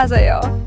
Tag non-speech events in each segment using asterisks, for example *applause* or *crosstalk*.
vähän se joo.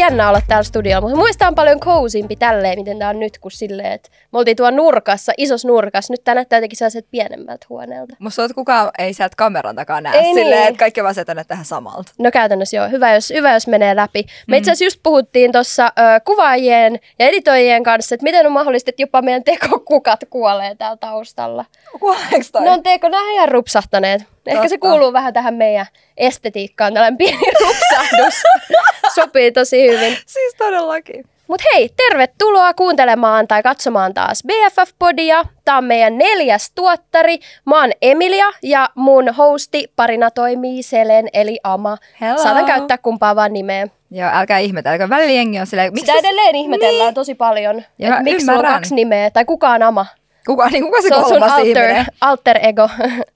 Jännä olla täällä studiolla, mutta muista on paljon kousimpi tälleen, miten tää on nyt, kuin silleen, että me oltiin tuolla nurkassa, isos nurkassa. Nyt tää näyttää jotenkin sellaiset pienemmältä huoneelta. Musta että kukaan ei sieltä kameran takaa näe Ei silleen, niin. että kaikki vaan tänne tähän samalta. No käytännössä joo, hyvä jos, hyvä, jos menee läpi. Me itse asiassa just puhuttiin tuossa kuvaajien ja editoijien kanssa, että miten on mahdollista, että jopa meidän tekokukat kuolee täällä taustalla. Kuoleeko toi? Ne on teko, nämä ihan rupsahtaneet. Ehkä se Totta. kuuluu vähän tähän meidän estetiikkaan, tällainen pieni *laughs* rupsahdus. *laughs* Sopii tosi hyvin. *laughs* Siis todellakin. Mutta hei, tervetuloa kuuntelemaan tai katsomaan taas BFF-podia. Tämä on meidän neljäs tuottari. Mä oon Emilia ja mun hosti parina toimii Selen eli Ama. Hello. Saatan käyttää kumpaa vaan nimeä. Joo, älkää ihmetelkö. Välillä jengi on silleen, Sitä edelleen ihmetellään tosi paljon, mä miksi on kaksi nimeä tai kuka on Ama. Kuka, niin kuka se, Se on sun alter, ihminen? alter ego.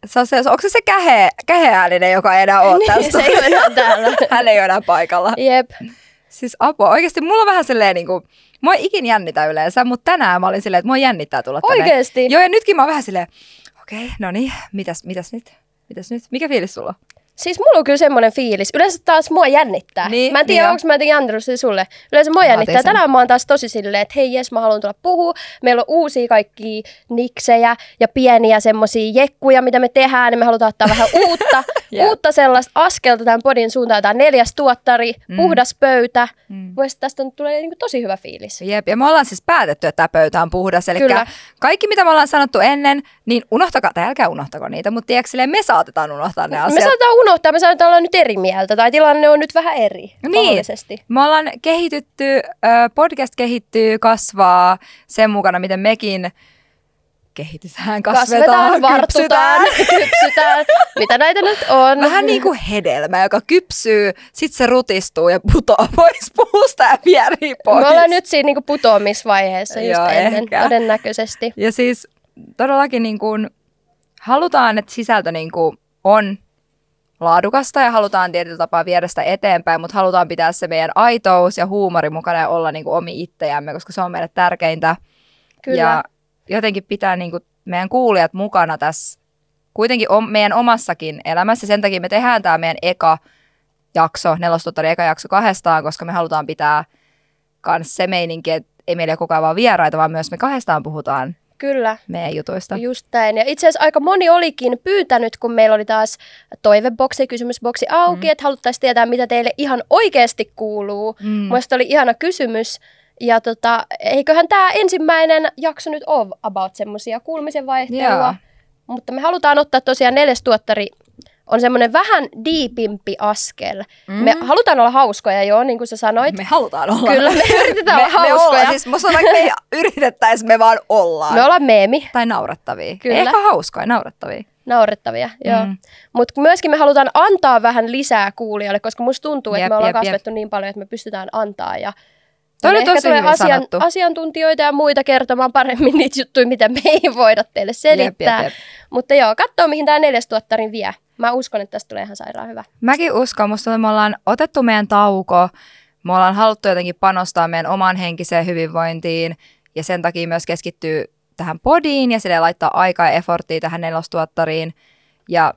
Se on se, onko se se kähe, käheääninen, joka ei enää ole Niin, tästä? se ei ole enää täällä. *laughs* Hän ei ole enää paikalla. Jep. Siis apua. Oikeasti mulla on vähän silleen niin kuin, mua ei ikin jännitä yleensä, mutta tänään mä olin silleen, että mua jännittää tulla tänne. Oikeesti? Joo, ja nytkin mä oon vähän silleen, okei, no niin, mitäs, mitäs nyt? Mitäs nyt? Mikä fiilis sulla on? Siis mulla on kyllä semmoinen fiilis. Yleensä taas mua jännittää. Niin, mä en tiedä, niin onko mä jotenkin antanut sen sulle. Yleensä mua Mä jännittää. Tänään mä oon taas tosi silleen, että hei jes, mä haluan tulla puhua. Meillä on uusia kaikki niksejä ja pieniä semmosia jekkuja, mitä me tehdään. Niin me halutaan ottaa vähän *laughs* uutta, Jep. uutta sellaista askelta tämän podin suuntaan. Tämä neljäs tuottari, Mm. puhdas pöytä. Mm. Mielestäni tästä on, tulee niinku tosi hyvä fiilis. Jep, ja me ollaan siis päätetty, että tämä pöytä on puhdas. Eli Kyllä. kaikki, mitä me ollaan sanottu ennen, niin unohtakaa, tai älkää unohtako niitä, mutta tiedätkö, me saatetaan unohtaa ne Me asiat. saatetaan unohtaa, me saatetaan olla nyt eri mieltä, tai tilanne on nyt vähän eri, Niin. Me ollaan kehitytty, podcast kehittyy, kasvaa sen mukana, miten mekin kehitytään, kasvetaan, vartutaan, kypsytään. kypsytään. Mitä näitä nyt on? Vähän niin kuin hedelmä, joka kypsyy, sit se rutistuu ja putoaa *laughs* pois puusta ja vierii pois. Me ollaan nyt siinä niinku putoamisvaiheessa just Joo, ennen, ehkä. todennäköisesti. Ja siis todellakin niin kuin, halutaan, että sisältö niin kuin on laadukasta ja halutaan tietyllä tapaa viedä sitä eteenpäin, mutta halutaan pitää se meidän aitous ja huumori mukana ja olla niin kuin omi itseämme, koska se on meille tärkeintä. Kyllä. Ja jotenkin pitää niin kuin meidän kuulijat mukana tässä kuitenkin om, meidän omassakin elämässä. Sen takia me tehdään tämä meidän eka jakso, nelostuttari eka jakso kahdestaan, koska me halutaan pitää kans se meininki, että ei meillä ole koko ajan vaan vieraita, vaan myös me kahdestaan puhutaan Kyllä, meidän jutuista. just näin. Ja itse asiassa aika moni olikin pyytänyt, kun meillä oli taas toiveboksi, kysymysboksi auki, Mm. että haluttaisiin tietää, mitä teille ihan oikeasti kuuluu. Mm. Mielestäni oli ihana kysymys. Ja tota, eiköhän tämä ensimmäinen jakso nyt ole about semmoisia kuulumisen vaihtelua. Joo. Mutta me halutaan ottaa tosiaan neljäs tuottari on semmoinen vähän diipimpi askel. Mm. Me halutaan olla hauskoja jo, niin kuin sä sanoit. Me halutaan olla. Kyllä, me *laughs* yritetään olla me, me hauskoja. ollaan, siis musta vaikka me ei *laughs* yritettäisi, me vaan ollaan. Me ollaan meemi, Tai naurettavia. Kyllä. Ei Ehkä hauskoja, naurettavia. naurettavia. Mm. Joo. Mm. Mutta myöskin me halutaan antaa vähän lisää kuulijoille, koska musta tuntuu, että Jep, me ollaan jep, jep. kasvettu niin paljon, että me pystytään antaa. Ja Toi oli tosi tulee sanottu. asiantuntijoita ja muita kertomaan paremmin niitä juttuja, mitä me ei voida teille selittää. Jep, jep, jep. Mutta joo, katsoo mihin tämä neljäs tuottarin vie. Mä uskon, että tästä tulee ihan sairaan hyvä. Mäkin uskon, musta tuntuu, me ollaan otettu meidän tauko, me ollaan haluttu jotenkin panostaa meidän omaan henkiseen hyvinvointiin ja sen takia myös keskittyy tähän podiin ja sille laittaa aikaa ja efforttia tähän nelostuottariin. Ja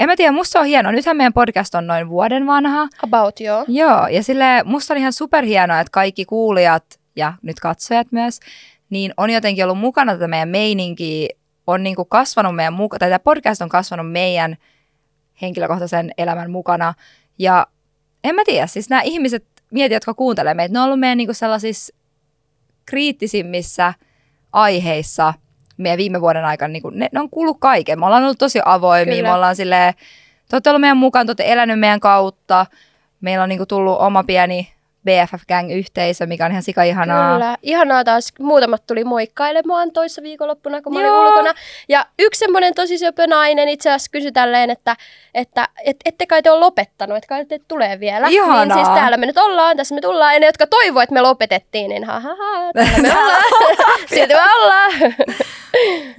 en mä tiedä, musta on hienoa. Nythän meidän podcast on noin vuoden vanha. About joo. Joo, ja sille musta on ihan superhienoa, että kaikki kuulijat ja nyt katsojat myös, niin on jotenkin ollut mukana tätä meidän meininkiä, on niinku kasvanut meidän muka- tai tämä podcast on kasvanut meidän henkilökohtaisen elämän mukana. Ja en mä tiedä, siis nämä ihmiset, mieti, jotka kuuntelee meitä, ne on ollut meidän niinku sellaisissa kriittisimmissä aiheissa meidän viime vuoden aikana, niin ne, ne on kuullut kaiken. Me ollaan ollut tosi avoimia, Kyllä. me ollaan silleen, te olette ollut meidän mukaan, te olette elänyt meidän kautta. Meillä on niinku tullut oma pieni BFF Gang-yhteisö, mikä on ihan sika ihanaa. Kyllä. Ihanaa taas. Muutamat tuli moikkailemaan toissa viikonloppuna, kun mä olin Joo. ulkona. Ja yksi semmoinen tosi söpö nainen itse asiassa kysyi tälleen, että, että et, ette kai te ole lopettanut, että kai te tulee vielä. Ihanaa. Niin siis täällä me nyt ollaan, tässä me tullaan. Ja ne, jotka toivoo, että me lopetettiin, niin ha, ha, ha täällä me *laughs* ollaan. *laughs* Silti me ollaan.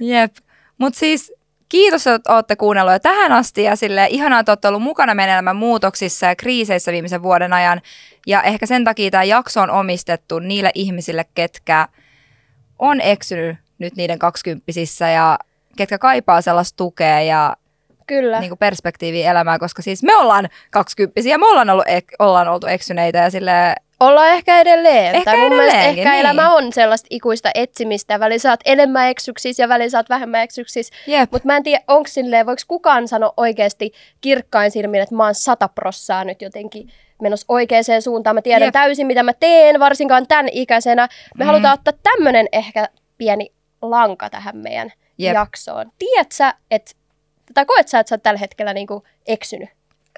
*laughs* Jep. Mutta siis kiitos, että olette kuunnelleet jo tähän asti ja sille ihanaa, että olette ollut mukana meidän elämän muutoksissa ja kriiseissä viimeisen vuoden ajan. Ja ehkä sen takia tämä jakso on omistettu niille ihmisille, ketkä on eksynyt nyt niiden kaksikymppisissä ja ketkä kaipaa sellaista tukea ja Kyllä. niin kuin perspektiiviä elämää, koska siis me ollaan kaksikymppisiä, me ollaan, ollut, ollaan oltu eksyneitä ja sille Ollaan ehkä edelleen. Ehkä tai mun mielestä ehkä niin. elämä on sellaista ikuista etsimistä. Välillä sä oot enemmän eksyksissä ja välillä sä oot vähemmän eksyksissä. Mutta mä en tiedä, onko silleen, voiko kukaan sanoa oikeasti kirkkain silmin, että mä oon sata prossaa nyt jotenkin menossa oikeaan suuntaan. Mä tiedän Jep. Täysin, mitä mä teen, varsinkaan tämän ikäisenä. Me Mm. halutaan ottaa tämmönen ehkä pieni lanka tähän meidän Jep. Jep. jaksoon. Tiedät sä, että, tai koet sä, että sä oot tällä hetkellä niinku eksynyt?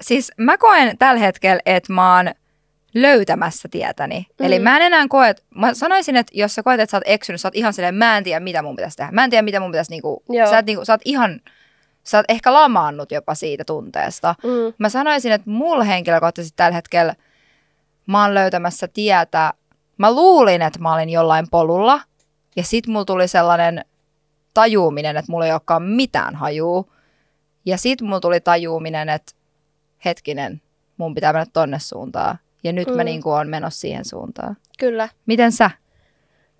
siis mä koen tällä hetkellä, että mä oon löytämässä tietäni. Mm. Eli mä en enää koe, mä sanoisin, että jos sä koet, että sä oot eksynyt, sä oot ihan silleen, mä en tiedä, mitä mun pitäisi tehdä. Mä en tiedä, mitä mun pitäisi, niinku, Joo. sä, oot, niinku, sä oot ihan, sä oot ehkä lamaannut jopa siitä tunteesta. Mm. Mä sanoisin, että mulla henkilökohtaisesti tällä hetkellä mä oon löytämässä tietä. Mä luulin, että mä olin jollain polulla ja sit mulla tuli sellainen tajuuminen, että mulla ei olekaan mitään hajuu. Ja sit mulla tuli tajuuminen, että hetkinen, mun pitää mennä tonne suuntaan. Ja nyt mm. mä Mm. niinku oon menossa siihen suuntaan. Kyllä. Miten sä?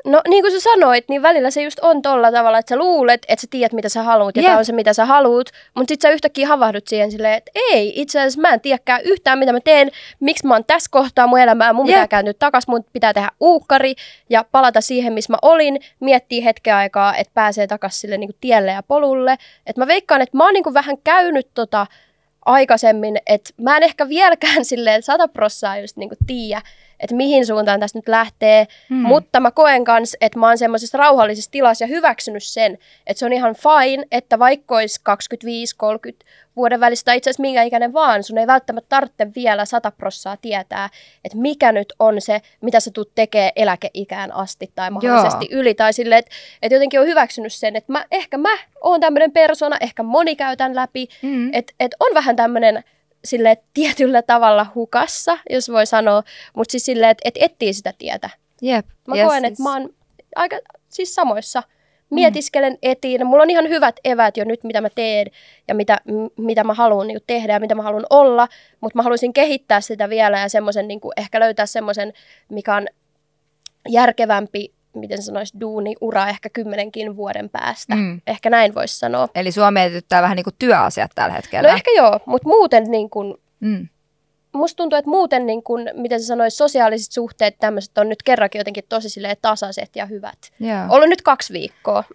No niin kuin sä sanoit, niin välillä se just on tolla tavalla, että sä luulet, että sä tiedät mitä sä haluat ja Jep. tämä on se mitä sä haluat, mutta sit sä yhtäkkiä havahdut siihen silleen, että ei, itse asiassa mä en tiedäkään yhtään mitä mä teen, miksi mä oon tässä kohtaa mun elämää, mun Jep. pitää kääntyä takas, mun pitää tehdä uukkari ja palata siihen, missä mä olin, miettiä hetken aikaa, että pääsee takas sille niin kuin tielle ja polulle. Että mä veikkaan, että mä oon niin kuin vähän käynyt tota aikaisemmin, että mä en ehkä vieläkään *laughs* silleen sata prossaa just niin kuin tiedä, että mihin suuntaan tästä nyt lähtee, Hmm. mutta mä koen kans, että mä oon semmoisessa rauhallisessa tilassa ja hyväksynyt sen, että se on ihan fine, että vaikka olisi 25-30 vuoden välistä tai itse asiassa minkä ikäinen vaan, sun ei välttämättä tarvitse vielä sata prossaa tietää, että mikä nyt on se, mitä sä tulet tekemään eläkeikään asti tai mahdollisesti yli. Tai silleen, että, että jotenkin on hyväksynyt sen, että mä, ehkä mä oon tämmöinen persona, ehkä moni käytän läpi, Mm. että et on vähän tämmöinen sille tietyllä tavalla hukassa, jos voi sanoa, mutta siis silleen, että et etsii sitä tietä. Jep. Mä Ja koen, siis- että mä oon aika siis samoissa. Mietiskelen etiin. Mulla on ihan hyvät evät jo nyt, mitä mä teen ja mitä, m- mitä mä haluan niin tehdä ja mitä mä haluan olla. Mutta mä haluaisin kehittää sitä vielä ja semmoisen, niin ehkä löytää semmoisen, mikä on järkevämpi, miten sanoisi, duuni-ura ehkä kymmenenkin vuoden päästä. Mm. Ehkä näin voisi sanoa. Eli sua mietityttää vähän niin kuin työasiat tällä hetkellä. No ehkä joo, mutta muuten niin kuin, mm. musta tuntuu, että muuten, niin kun, miten sä sanois, sosiaaliset suhteet tämmöiset on nyt kerrankin jotenkin tosi silleen tasaiset ja hyvät. Joo. Ollut nyt kaksi viikkoa. *laughs*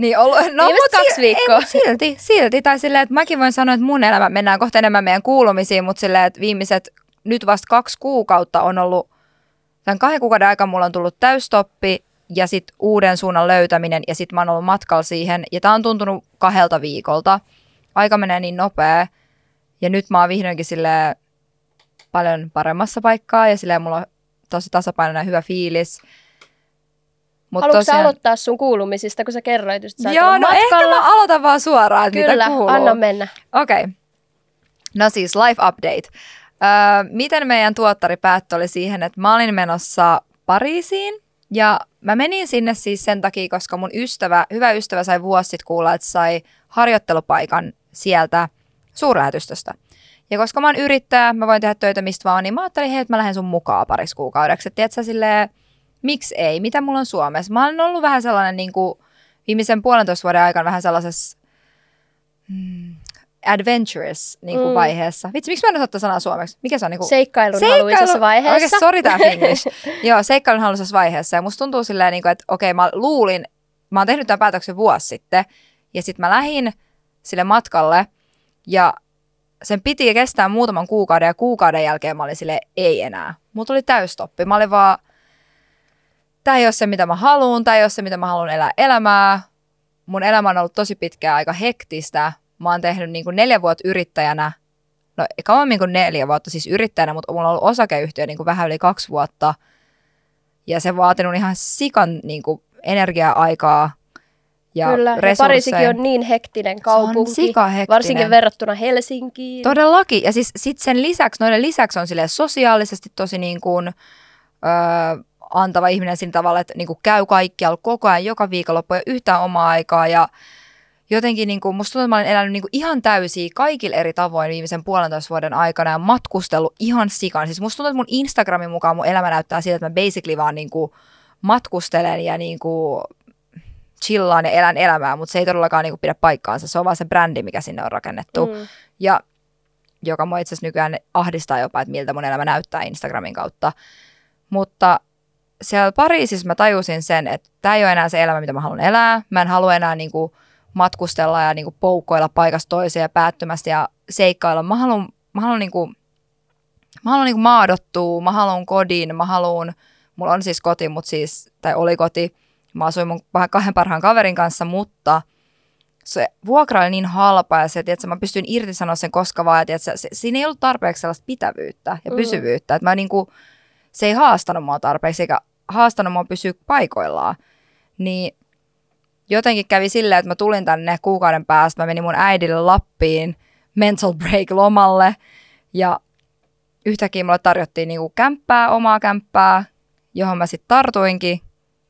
Niin, ollut, *laughs* no, Viimeiset mut kaksi si- viikkoa. Ei, silti, silti. Tai silleen, että mäkin voin sanoa, että mun elämä, mennään kohta enemmän meidän kuulumisiin, mutta silleen, että viimeiset, nyt vasta kaksi kuukautta on ollut, tämän kahden kuukauden aikana mulla on tullut täystoppi ja sitten uuden suunnan löytäminen ja sitten mä oon ollut matkalla siihen. Ja tää on tuntunut kahdelta viikolta. Aika menee niin nopea. Ja nyt mä oon vihdoinkin silleen paljon paremmassa paikkaa ja silleen mulla on tosi tasapainoinen ja hyvä fiilis. Mut Haluatko sä aloittaa sun kuulumisista, kun sä kerroit just, että Joo, no ehkä matkalla? mä aloitan vaan suoraan, että Kyllä, mitä kuuluu. anna mennä. Okei. Okay. No siis life update. Öö, miten meidän tuottaripäättö oli siihen, että mä olin menossa Pariisiin ja mä menin sinne siis sen takia, koska mun ystävä, hyvä ystävä sai vuosi sitten kuulla, että sai harjoittelupaikan sieltä suurlähetystöstä. Ja koska mä oon yrittäjä, mä voin tehdä töitä mistä vaan, niin mä ajattelin, hei, että mä lähden sun mukaan pariksi kuukaudeksi. Että tiedätkö, silleen, miksi ei, mitä mulla on Suomessa. Mä olen ollut vähän sellainen niin kuin, viimeisen puolentoista vuoden aikana vähän sellaisessa mm, adventurous niin kuin Mm. vaiheessa. Vitsi, miksi mä en osaa sanaa suomeksi? Mikä se on? Niin kuin, Seikkailun haluisessa vaiheessa. Oikeasti, sorry tää *laughs* English. Joo, seikkailun haluisessa vaiheessa. Ja musta tuntuu silleen, niin kuin, että okei, mä luulin, mä oon tehnyt tämän päätöksen vuosi sitten. Ja sitten mä lähdin sille matkalle. Ja sen piti kestää muutaman kuukauden. Ja kuukauden jälkeen mä olin sille ei enää. Mulla tuli täystoppi. Mä olin vaan, tää ei ole se, mitä mä haluan. Tää ei ole se, mitä mä haluan elää elämää. Mun elämä on ollut tosi pitkään aika hektistä. Mä oon tehnyt niin kuin neljä vuotta yrittäjänä no kauemmin kuin neljä vuotta siis yrittäjänä, mutta mulla on ollut osakeyhtiö niin kuin vähän yli kaksi vuotta. Ja se vaatinut ihan sikan niin kuin, energiaa-aikaa ja Kyllä, ja. Pariisikin on niin hektinen kaupunki, Se on sikahektinen. varsinkin verrattuna Helsinkiin. Todellakin. Ja siis sit sen lisäksi, noiden lisäksi on sille sosiaalisesti tosi niin kuin, öö, antava ihminen siinä tavalla, että niin kuin käy kaikkialla koko ajan, joka viikonloppu ja yhtään omaa aikaa. Ja jotenkin niin kuin, musta tuntuu, että mä olen elänyt niin kuin ihan täysiä kaikilla eri tavoin viimeisen puolentoista vuoden aikana ja matkustellut ihan sikan. Siis musta tuntuu, että mun Instagramin mukaan mun elämä näyttää siltä, että mä basically vaan niin kuin matkustelen ja niin kuin chillaan ja elän elämää, mutta se ei todellakaan niin kuin pidä paikkaansa. Se on vaan se brändi, mikä sinne on rakennettu. Mm. Ja joka mua itse asiassa nykyään ahdistaa jopa, että miltä mun elämä näyttää Instagramin kautta. Mutta siellä Pariisissa mä tajusin sen, että tämä ei ole enää se elämä, mitä mä haluan elää. Mä en halua enää niin kuin matkustella ja niin kuin poukkoilla paikasta toiseen ja päättymästä ja seikkailla. Mä haluan, mä haluan, niin kuin, mä haluan niin kuin maadottua, mä haluan kodin, mä haluan, mulla on siis koti, mutta siis, tai oli koti, mä asuin mun kahden parhaan kaverin kanssa, mutta se vuokra oli niin halpa ja se, että mä pystyin irtisanoa sen koska vaan, että se, siinä ei ollut tarpeeksi sellaista pitävyyttä ja pysyvyyttä, mm. että mä niin kuin, se ei haastanut mua tarpeeksi eikä haastanut mua pysyä paikoillaan. Niin jotenkin kävi silleen, että mä tulin tänne kuukauden päästä, mä menin mun äidille Lappiin mental break lomalle ja yhtäkkiä mulle tarjottiin niinku kämppää, omaa kämppää, johon mä sitten tartuinkin.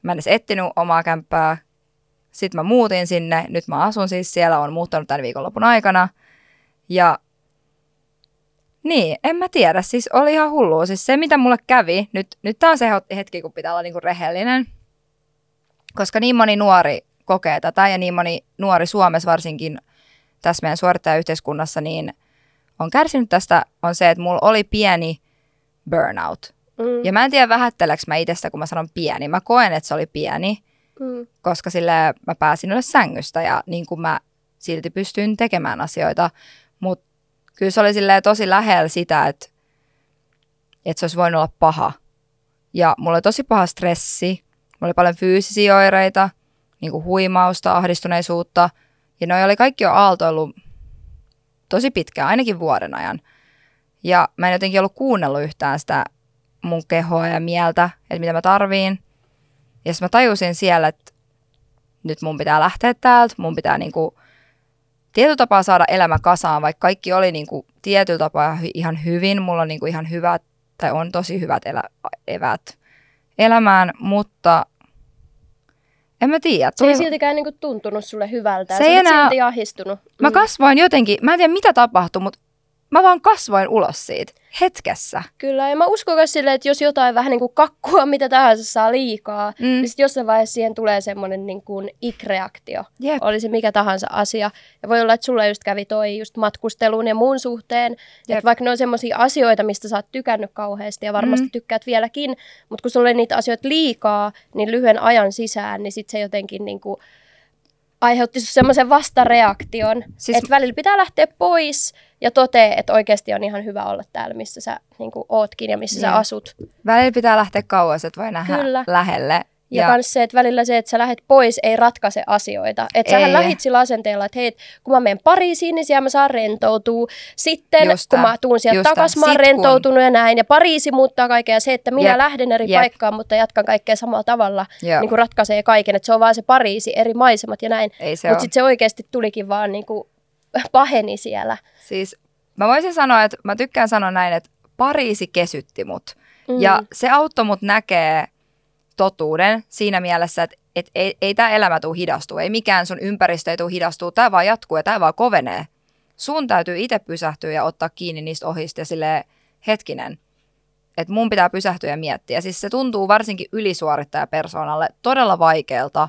Mä en edes omaa kämppää. Sitten mä muutin sinne. Nyt mä asun siis siellä, on muuttanut tämän viikonlopun aikana. Ja niin, en mä tiedä. Siis oli ihan hullua. Siis se, mitä mulle kävi, nyt, nyt tää on se hetki, kun pitää olla niinku rehellinen. Koska niin moni nuori kokee tätä ja niin moni nuori Suomessa varsinkin tässä meidän suorittajayhteiskunnassa niin on kärsinyt tästä, on se, että mulla oli pieni burnout. Mm. Ja mä en tiedä vähätteleks mä itsestä, kun mä sanon pieni. Mä koen, että se oli pieni, mm. koska sille mä pääsin ylös sängystä ja niin kuin mä silti pystyin tekemään asioita. Mutta kyllä se oli tosi lähellä sitä, että, että se olisi voinut olla paha. Ja mulla oli tosi paha stressi, mulla oli paljon fyysisiä oireita – niin kuin huimausta, ahdistuneisuutta. Ja noi oli kaikki jo aaltoillut tosi pitkään, ainakin vuoden ajan. Ja mä en jotenkin ollut kuunnellut yhtään sitä mun kehoa ja mieltä, että mitä mä tarviin. Ja mä tajusin siellä, että nyt mun pitää lähteä täältä, mun pitää niinku tietyllä tapaa saada elämä kasaan, vaikka kaikki oli niinku tietyllä tapaa ihan hyvin. Mulla on niinku ihan hyvät, tai on tosi hyvät elä, evät elämään, mutta en mä tiedä. Se ei siltikään niinku tuntunut sulle hyvältä. Se ei enää... silti ahistunut. Mä mm. kasvoin jotenkin, mä en tiedä mitä tapahtui, mutta mä vaan kasvoin ulos siitä hetkessä. Kyllä, ja mä uskon myös silleen, että jos jotain vähän niin kuin kakkua, mitä tahansa saa liikaa, mm. niin sitten jossain vaiheessa siihen tulee semmoinen niin kuin ik-reaktio. Yep. Oli se mikä tahansa asia. Ja voi olla, että sulla just kävi toi just matkustelun ja muun suhteen. Yep. Että vaikka ne on semmoisia asioita, mistä sä oot tykännyt kauheasti ja varmasti mm. tykkäät vieläkin, mutta kun sulla oli niitä asioita liikaa, niin lyhyen ajan sisään, niin sitten se jotenkin niin kuin aiheutti semmoisen vastareaktion, siis... että välillä pitää lähteä pois ja totee, että oikeasti on ihan hyvä olla täällä, missä sä niin kuin, ootkin ja missä yeah. sä asut. Välillä pitää lähteä kauas, että voi nähdä Kyllä. lähelle. Ja, ja myös se, että välillä se, että sä lähdet pois, ei ratkaise asioita. Että sähän lähit sillä asenteella, että hei, kun mä menen Pariisiin, niin siellä mä saan rentoutua. Sitten Justa. kun mä tuun sieltä takaisin, mä oon rentoutunut kun... ja näin. Ja Pariisi muuttaa kaikkea. Ja se, että minä Jep. lähden eri Jep. paikkaan, mutta jatkan kaikkea samalla tavalla, niin kuin ratkaisee kaiken. Että se on vaan se Pariisi, eri maisemat ja näin. Mutta sitten se oikeasti tulikin vaan niin kuin *laughs* paheni siellä. Siis mä voisin sanoa, että mä tykkään sanoa näin, että Pariisi kesytti mut. Mm. Ja se auttoi mut näkee totuuden siinä mielessä, että et ei, ei tämä elämä tule hidastuu, ei mikään sun ympäristö ei tule hidastuu, tämä vaan jatkuu ja tämä vaan kovenee. Sun täytyy itse pysähtyä ja ottaa kiinni niistä ohista ja sille hetkinen, että mun pitää pysähtyä ja miettiä. Siis se tuntuu varsinkin ylisuorittajapersoonalle todella vaikealta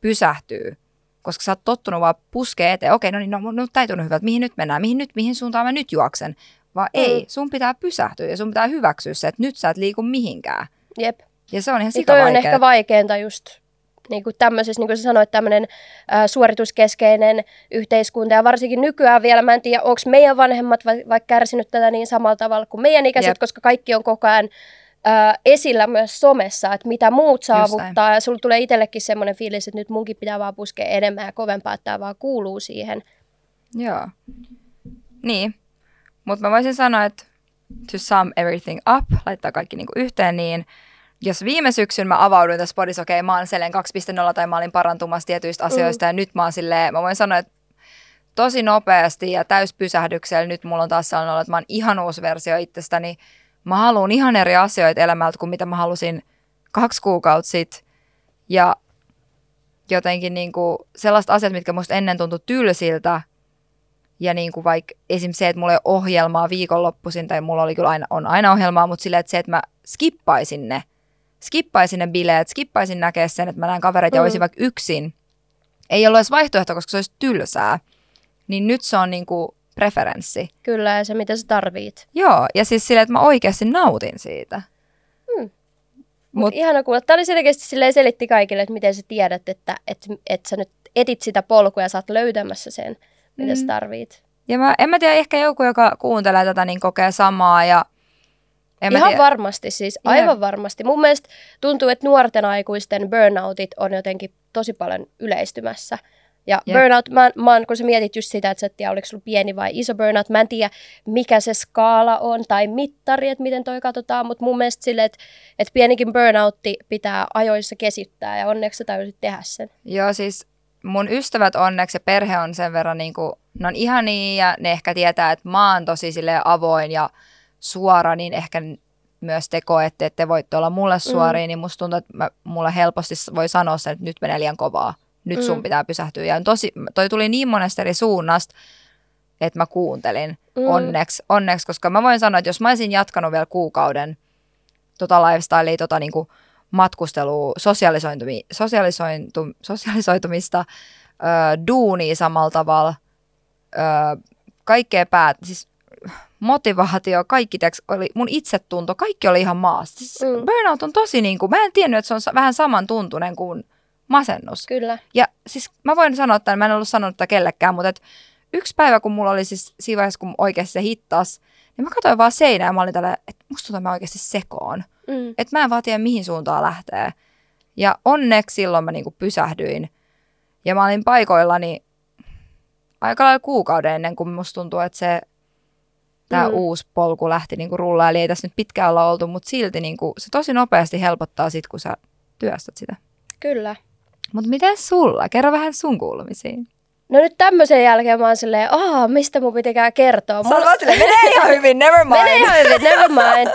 pysähtyä, koska sä oot tottunut vaan puskee eteen. Okei, no niin, no, no täytyy hyvä, että mihin nyt mennään, mihin, nyt, mihin suuntaan mä nyt juoksen. Vaan mm. ei, sun pitää pysähtyä ja sun pitää hyväksyä se, että nyt sä et liiku mihinkään. Jep. Ja se on ihan sika on ehkä vaikeinta just niin kuin tämmöisessä, niin kuin sä sanoit, tämmöinen ä, suorituskeskeinen yhteiskunta. Ja varsinkin nykyään vielä, mä en tiedä, onko meidän vanhemmat va- vaikka kärsinyt tätä niin samalla tavalla kuin meidän ikäiset, Jep. koska kaikki on koko ajan ä, esillä myös somessa, että mitä muut saavuttaa. Ja sulla tulee itsellekin semmoinen fiilis, että nyt munkin pitää vaan puskea enemmän ja kovempaa, että tämä vaan kuuluu siihen. Joo. Niin. Mutta mä voisin sanoa, että to sum everything up, laittaa kaikki niinku yhteen, niin – jos viime syksyn mä avauduin tässä podissa, okei, okay, mä oon 2.0 tai mä olin parantumassa tietyistä asioista mm. ja nyt mä oon silleen, mä voin sanoa, että tosi nopeasti ja täyspysähdyksellä nyt mulla on taas sellainen että mä oon ihan uusi versio itsestäni. Mä haluan ihan eri asioita elämältä kuin mitä mä halusin kaksi kuukautta sitten. Ja jotenkin niin kuin sellaiset asiat, mitkä musta ennen tuntui tylsiltä, ja niin kuin vaikka esim. se, että mulla ei ole ohjelmaa viikonloppuisin, tai mulla oli kyllä aina, on aina ohjelmaa, mutta silleen, että se, että mä skippaisin ne – skippaisin ne bileet, skippaisin näkeä sen, että mä näen kavereita mm. ja olisin vaikka yksin. Ei ollut edes vaihtoehto, koska se olisi tylsää. Niin nyt se on niinku preferenssi. Kyllä, ja se mitä sä tarvit. Joo, ja siis silleen, että mä oikeasti nautin siitä. Mm. Mut- Mut ihana kuulla. Tämä oli selkeästi silleen selitti kaikille, että miten sä tiedät, että, että, että sä nyt etit sitä polkua ja sä oot löytämässä sen, mitä Mm. sä tarvit. Ja mä, en mä tiedä, ehkä joku, joka kuuntelee tätä, niin kokee samaa. Ja en Ihan tiedä. varmasti siis, aivan varmasti. Mun mielestä tuntuu, että nuorten aikuisten burnoutit on jotenkin tosi paljon yleistymässä. Ja Jep. burnout, mä, mä kun sä mietit just sitä, että sä et tiedä, oliko sulla pieni vai iso burnout, mä en tiedä, mikä se skaala on tai mittari, että miten toi katsotaan, mutta mun mielestä silleen, että, että pienikin burnoutti pitää ajoissa kesyttää ja onneksi sä täytyy tehdä sen. Joo, siis mun ystävät onneksi ja perhe on sen verran niin kuin, ne on ihania ja ne ehkä tietää, että mä oon tosi avoin ja suora, niin ehkä myös te koette, että te voitte olla mulle suoria, mm. niin musta tuntuu, että mä, mulle helposti voi sanoa sen, että nyt menee liian kovaa. Nyt sun Mm. pitää pysähtyä. Ja tosi, toi tuli niin monesta eri suunnasta, että mä kuuntelin Mm. onneksi, onneksi, koska mä voin sanoa, että jos mä olisin jatkanut vielä kuukauden tota lifestylea, tota niinku matkustelua, sosialisointumi, sosialisointu, sosialisoitumista, ö, duunia samalla tavalla, ö, kaikkea päät, siis motivaatio, kaikki teks, oli, mun itsetunto, kaikki oli ihan maassa. Siis Mm. Burnout on tosi niin kuin, mä en tiennyt, että se on sa- vähän samantuntuinen kuin masennus. Kyllä. Ja siis mä voin sanoa, että mä en ollut sanonut tätä kellekään, mutta et yksi päivä, kun mulla oli siis siinä vaiheessa, kun oikeasti se hittas, niin mä katsoin vaan seinää ja mä olin tällä, että musta tuntuu, että mä oikeasti sekoon. Mm. Että mä en vaan tiedä, mihin suuntaan lähtee. Ja onneksi silloin mä niinku pysähdyin. Ja mä olin paikoillani aika lailla kuukauden ennen kuin musta tuntuu, että se tämä Mm. uusi polku lähti niinku rullaan. Eli ei tässä nyt pitkään olla oltu, mutta silti niinku, se tosi nopeasti helpottaa sit, kun sä työstät sitä. Kyllä. Mutta miten sulla? Kerro vähän sun kuulumisiin. No nyt tämmöisen jälkeen mä oon silleen, aah, mistä mun pitikään kertoa. Mulla- menee *laughs* ihan hyvin, never Menee ihan hyvin, never mind.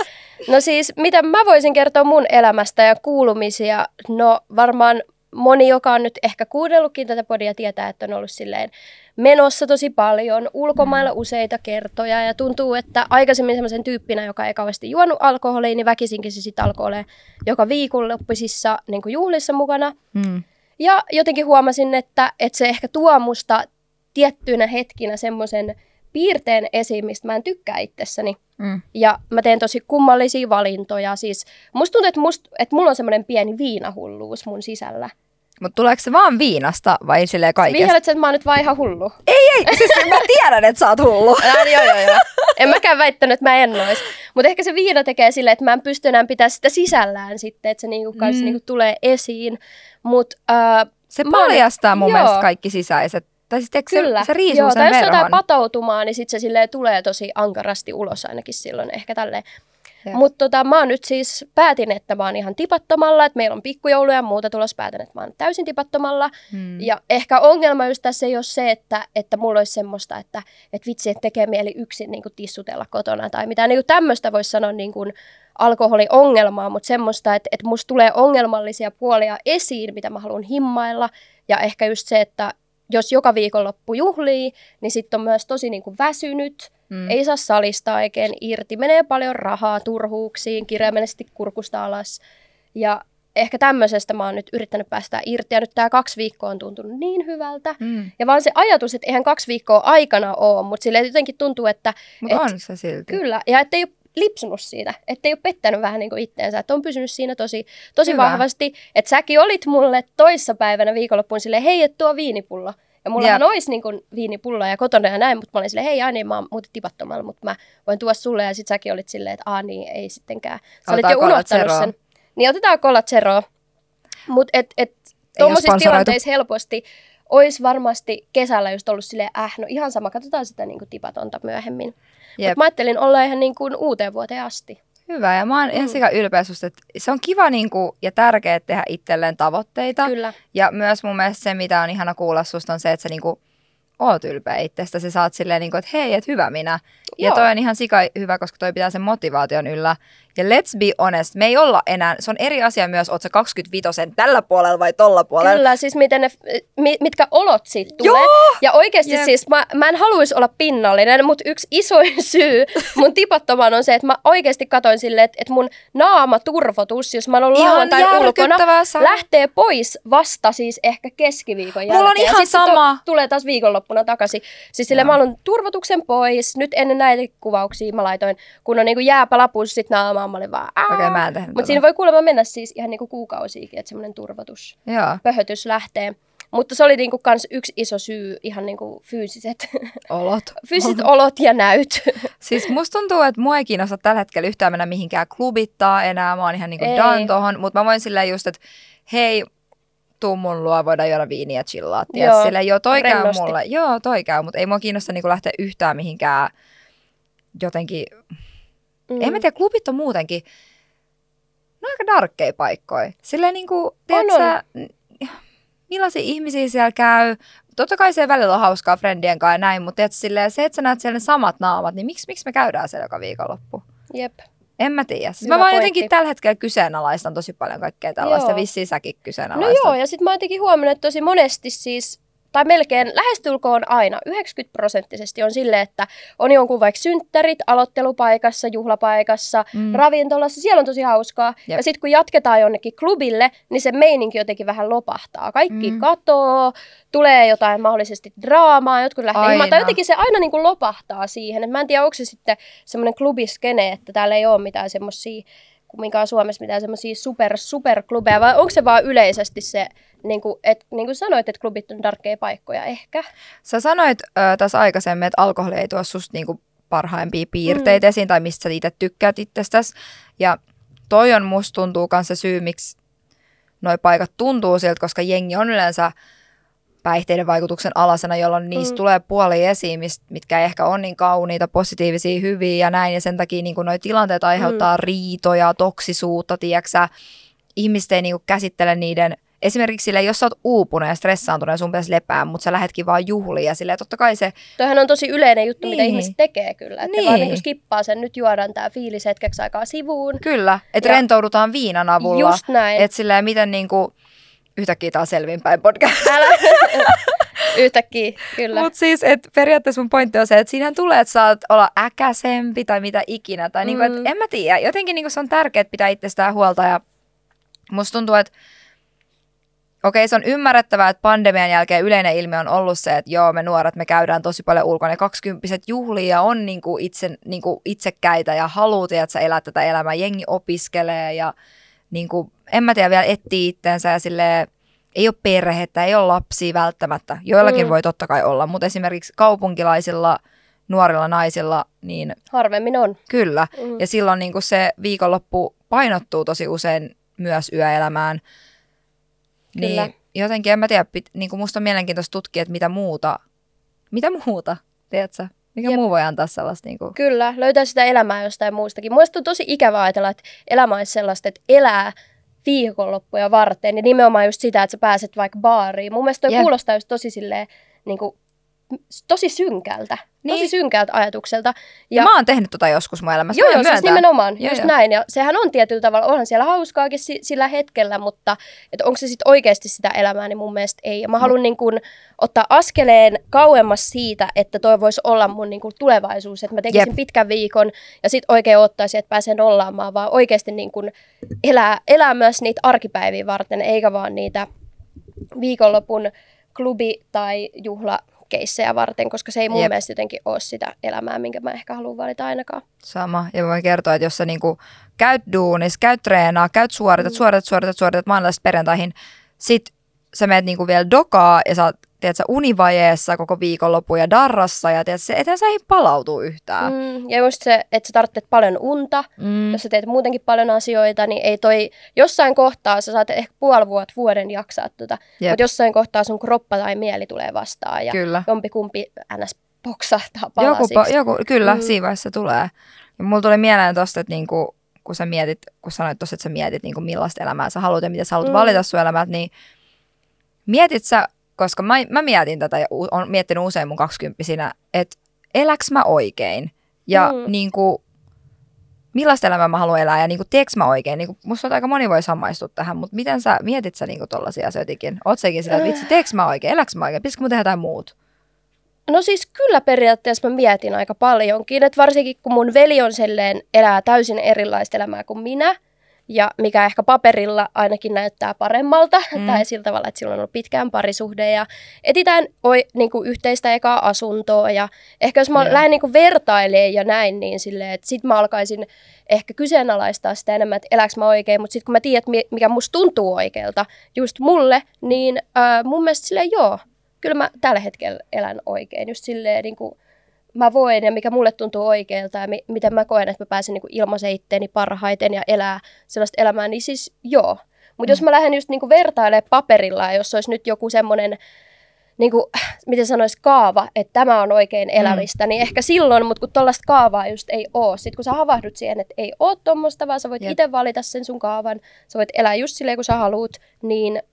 No siis, mitä mä voisin kertoa mun elämästä ja kuulumisia? No varmaan moni, joka on nyt ehkä kuunnellutkin tätä podia, tietää, että on ollut silleen menossa tosi paljon, ulkomailla useita kertoja ja tuntuu, että aikaisemmin semmoisen tyyppinä, joka ei kauheasti juonut alkoholia, niin väkisinkin se sitten alkoi olemaan joka viikonloppuisissa niin juhlissa mukana. Mm. Ja jotenkin huomasin, että, että se ehkä tuo musta tiettyinä hetkinä semmoisen piirteen esiin, mistä mä en tykkää itsessäni. Mm. Ja mä teen tosi kummallisia valintoja. Siis musta tuntuu, että, must, että mulla on semmoinen pieni viinahulluus mun sisällä. Mutta tuleeko se vaan viinasta vai silleen kaikesta? Vihjailet sä, että mä oon nyt vaan ihan hullu? Ei, siis mä tiedän, että sä oot hullu. *laughs* Ää, joo, joo, joo. En mäkään väittänyt, että mä en ois. Mutta ehkä se viina tekee silleen, että mä en pysty enää pitää sitä sisällään sitten, että se niinku Mm. niinku tulee esiin. Mutta äh, Se paljastaa mun joo. mielestä kaikki sisäiset. Tai siis eikö Kyllä. se, se riisuu Joo, sen tai jos on jotain patoutumaa, niin sitten se silleen tulee tosi ankarasti ulos ainakin silloin ehkä tälleen. Mutta tota, mä oon nyt siis päätin, että mä oon ihan tipattomalla, että meillä on pikkujouluja ja muuta tulossa, päätän, että mä oon täysin tipattomalla. Hmm. Ja ehkä ongelma just tässä ei ole se, että, että mulla olisi semmoista, että, että vitsi, että tekee mieli yksin niin kuin tissutella kotona tai mitään. Niin tämmöistä voisi sanoa niin kuin alkoholiongelmaa, mutta semmoista, että, että musta tulee ongelmallisia puolia esiin, mitä mä haluan himmailla. Ja ehkä just se, että jos joka viikonloppu juhlii, niin sitten on myös tosi niin kuin väsynyt, Mm. ei saa salista oikein irti, menee paljon rahaa turhuuksiin, kirjaimellisesti kurkusta alas. Ja ehkä tämmöisestä mä oon nyt yrittänyt päästä irti, ja nyt tämä kaksi viikkoa on tuntunut niin hyvältä. Mm. Ja vaan se ajatus, että eihän kaksi viikkoa aikana ole, mutta sille jotenkin tuntuu, että Mutta et- on se silti. kyllä, ja ettei ole lipsunut siitä, ettei ole pettänyt vähän niin kuin itteensä, että on pysynyt siinä tosi, tosi Hyvä. vahvasti. Että säkin olit mulle toissapäivänä viikonloppuun silleen, hei, et tuo viinipullo. Ja mullahan Jep. olisi niin kuin viinipullo ja kotona ja näin, mutta mä olin silleen, hei Ani, mä oon muuten tipattomalla, mutta mä voin tuoda sulle. Ja sit säkin olit silleen, että aah niin, ei sittenkään. Sä olit jo unohtanut Cola sen. Niin otetaan Cola Zeroa. Mutta et, et tuommoisissa tilanteissa helposti olisi varmasti kesällä just ollut silleen, äh, no ihan sama, katsotaan sitä niin kuin tipatonta myöhemmin. Mutta mä ajattelin olla ihan niin kuin uuteen vuoteen asti. Hyvä, ja mä oon ihan Mm. sekä ylpeä susta, että se on kiva niinku, ja tärkeää tehdä itselleen tavoitteita. Kyllä. Ja myös mun mielestä se, mitä on ihana kuulla susta, on se, että sä niinku oot ylpeä itsestä. Sä saat silleen, niinku, että hei, että hyvä minä. Ja Joo. toi on ihan sika hyvä, koska toi pitää sen motivaation yllä. Ja let's be honest, me ei olla enää, se on eri asia myös, oot sä 25 tällä puolella vai tolla puolella. Kyllä, siis miten ne, mi, mitkä olot siitä tulee. Joo! Ja oikeasti Jep. siis mä, mä en haluaisi olla pinnallinen, mutta yksi isoin *laughs* syy mun tipattomaan on se, että mä oikeasti katoin silleen, että, että mun naamaturvotus, jos mä oon ollut lauantain ulkona, sä- lähtee pois vasta siis ehkä keskiviikon jälkeen. Mulla on Ja ihan sit se to- sama. tulee taas viikonloppuna takaisin. Siis sille mä olen turvotuksen pois. Nyt ennen näitä kuvauksia mä laitoin, kun on niinku jääpälapussit naamaan, mä olin vaan Okei, mä en tehnyt Mutta siinä voi kuulemma mennä siis ihan niinku kuukausiakin, että semmoinen turvotus Joo, pöhötys lähtee. Mutta se oli niinku kans yksi iso syy, ihan niinku fyysiset, olot. *laughs* fyysiset olot ja näyt. *laughs* Siis musta tuntuu, että mua ei kiinnosta tällä hetkellä yhtään mennä mihinkään klubittaa enää. Mä oon ihan niinku Ei. done tohon, mutta mä voin silleen just, että hei, tuu mun luo, voidaan juoda viiniä ja chillaa. Joo, silleen, joo, toi käy mulle. Joo, toi käy, mutta ei mua kiinnosta niinku lähteä yhtään mihinkään jotenkin, mm. en mä tiedä, klubit on muutenkin, ne on aika darkkeja paikkoja. Silleen niinku, tiedät on. sä, millaisia ihmisiä siellä käy. Totta kai se välillä on hauskaa friendien kanssa ja näin, mutta tiedät, silleen, se, että sä näet siellä ne samat naamat, niin miksi, miksi me käydään siellä joka viikonloppu? Jep. En mä tiedä. Siis Hyvä mä vaan pointti. jotenkin tällä hetkellä kyseenalaistan tosi paljon kaikkea tällaista. Joo. Vissiin säkin No kyseenalaistat. joo, ja sitten mä oon jotenkin huomannut, että tosi monesti siis, tai melkein lähestulkoon aina, 90 prosenttisesti on silleen, että on jonkun vaikka synttärit aloittelupaikassa, juhlapaikassa, Mm. ravintolassa, siellä on tosi hauskaa. Jep. Ja sitten kun jatketaan jonnekin klubille, niin se meininki jotenkin vähän lopahtaa. Kaikki Mm. katoo, tulee jotain mahdollisesti draamaa, jotkut lähtee himaan. Tai jotenkin se aina niin kuin lopahtaa siihen. Et mä en tiedä, onko se sitten semmoinen klubiskene, että täällä ei ole mitään semmoisia kumminkaan Suomessa mitään semmoisia super, superklubeja, vai onko se vaan yleisesti se, niin kuin, et, niin kuin sanoit, että klubit on darkkeja paikkoja ehkä? Sä sanoit ö, tässä aikaisemmin, että alkoholi ei tuo susta niinku parhaimpia piirteitä mm. esiin tai mistä sä itse tykkäät itsestäsi. Ja toi on musta tuntuu myös se syy, miksi noi paikat tuntuu siltä, koska jengi on yleensä päihteiden vaikutuksen alasena, jolloin niistä Mm. tulee puoli esiin, mitkä ei ehkä on niin kauniita, positiivisia, hyviä ja näin. Ja sen takia niin noi tilanteet aiheuttaa mm. riitoja, toksisuutta, tiedäksä. Ihmiset ei niin käsittele niiden, esimerkiksi sille, jos sä oot uupunut ja stressaantunut ja sun pitäisi lepää, mutta sä lähetkin vaan juhliin ja silleen, totta kai se, Toihan on tosi yleinen juttu, niin. mitä Niin. ihmiset tekee kyllä. Että Niin. niin. vaan niin kuin skippaa sen, nyt juodaan tämä fiilis hetkeksi aikaa sivuun. kyllä, että Ja- rentoudutaan viinan avulla. Just näin. Että silleen, miten niinku, yhtäkkiä taas selvinpäin podcast. Älä. *laughs* Yhtäkkiä, kyllä. Mutta siis, että periaatteessa mun pointti on se, että siinähän tulee, että saat olla äkäsempi tai mitä ikinä. Tai niinku, Mm. että en mä tiedä, jotenkin niinku se on tärkeää pitää itsestään huolta ja musta tuntuu, että Okei, se on ymmärrettävää, että pandemian jälkeen yleinen ilmiö on ollut se, että joo, me nuoret, me käydään tosi paljon ulkona. Kaksikymppiset juhlia ja on niinku itse, niinku itsekäitä ja haluut, että sä elät tätä elämää. Jengi opiskelee ja niinku, en mä tiedä, vielä etsii itteensä ja silleen, ei ole perhettä, ei ole lapsia välttämättä. Joillakin Mm. voi totta kai olla, mutta esimerkiksi kaupunkilaisilla nuorilla naisilla, niin Harvemmin on. kyllä. Mm. Ja silloin niin kuin se viikonloppu painottuu tosi usein myös yöelämään. Kyllä. Niin jotenkin, en mä tiedä, pit, niin kuin musta on mielenkiintoista tutkia, että mitä muuta, mitä muuta, tiedätkö? Mikä Jep. muu voi antaa sellaista niin kuin, Kyllä, löytää sitä elämää jostain muustakin. Mielestäni on tosi ikävä ajatella, että elämä olisi sellaista, että elää viikonloppuja varten. Ja nimenomaan just sitä, että sä pääset vaikka baariin. Mun mielestä toi Jep. kuulostaa just tosi silleen, niin kuin, tosi synkältä. Tosi Niin. synkältä ajatukselta. ja, mä oon tehnyt tota joskus mun elämässä. Joo, joo, siis nimenomaan, Joo, just joo. näin. Ja sehän on tietyllä tavalla, onhan siellä hauskaakin si- sillä hetkellä, mutta että onko se sitten oikeasti sitä elämää, niin mun mielestä ei. Ja mä haluan niin kun, ottaa askeleen kauemmas siitä, että toi voisi olla mun niin kun, tulevaisuus, että mä tekisin Jep. pitkän viikon ja sitten oikein ottaisin, että pääsen nollaamaan, vaan oikeasti niin kun, elää, elää myös niitä arkipäiviä varten, eikä vaan niitä viikonlopun klubi- tai juhla keissejä varten, koska se ei mun Jep. mielestä jotenkin ole sitä elämää, minkä mä ehkä haluan valita ainakaan. Sama. Ja mä voin kertoa, että jos sä niinku käyt duunis, käyt treenaa, käyt suoritat, Mm. suoritat, suoritat, suoritat maanantaista perjantaihin, sit sä menet niinku vielä dokaa ja sä oot tiedätkö, univajeessa koko viikonlopun ja darrassa ja tiedätkö, ethän sä ei palautu yhtään. Mm, ja just se, että sä tarvitset paljon unta, Mm. jos sä teet muutenkin paljon asioita, niin ei toi, jossain kohtaa sä saat ehkä puoli vuotta, vuoden jaksaa tota, Jep. mutta jossain kohtaa sun kroppa tai mieli tulee vastaan ja Kyllä. jompikumpi ns. poksahtaa Joku, palasiksi. pa- joku, kyllä, mm. Siinä vaiheessa tulee. Ja mulla tuli mieleen tosta, että niinku, kun sä mietit, kun sanoit tossa, että sä mietit niinku millaista elämää sä haluat ja mitä sä haluat. Mm. valita sun elämät, niin mietit sä, koska mä, mä mietin tätä ja on miettinyt usein mun kaksikymppisinä, että eläks mä oikein? Ja mm. Mm. niinku, millaista elämää mä haluan elää ja niin kuin, teekö mä oikein. Niin kuin, musta on aika moni voi samaistua tähän, mutta miten sä mietit sä niin tollaisia asioitakin? Oot sekin sillä, että vitsi, teekö mä oikein, eläkö mä oikein, pitäisikö mä tehdä jotain muut? No siis kyllä periaatteessa mä mietin aika paljonkin, että varsinkin kun mun veli on silleen elää täysin erilaista elämää kuin minä, ja mikä ehkä paperilla ainakin näyttää paremmalta, mm. tai sillä tavalla, että sillä on ollut pitkään parisuhde, ja etitään oi, niin kuin yhteistä ekaa asuntoa, ja ehkä jos mä yeah. lähden niin kuin vertailemaan ja näin, niin silleen, että sit mä alkaisin ehkä kyseenalaistaa sitä enemmän, että elääkö mä oikein, mutta sitten kun mä tiedän, mikä musta tuntuu oikealta just mulle, niin äh, mun mielestä silleen joo, kyllä mä tällä hetkellä elän oikein, just silleen niin kuin, mä voin ja mikä mulle tuntuu oikealta ja mi- miten mä koen, että mä pääsen niin ilmaisen itteeni parhaiten ja elää sellaista elämää, niin siis joo. Mutta mm. jos mä lähden just niin vertailemaan paperilla ja jos olisi nyt joku semmoinen, niin kuin, miten sanoisi, kaava, että tämä on oikein mm. elämistä, mm. niin ehkä silloin, mutta kun tuollaista kaavaa just ei ole. Sitten kun sä havahdut siihen, että ei ole tuommoista, vaan sä voit itse valita sen sun kaavan, sä voit elää just silleen, kun sä haluat, niin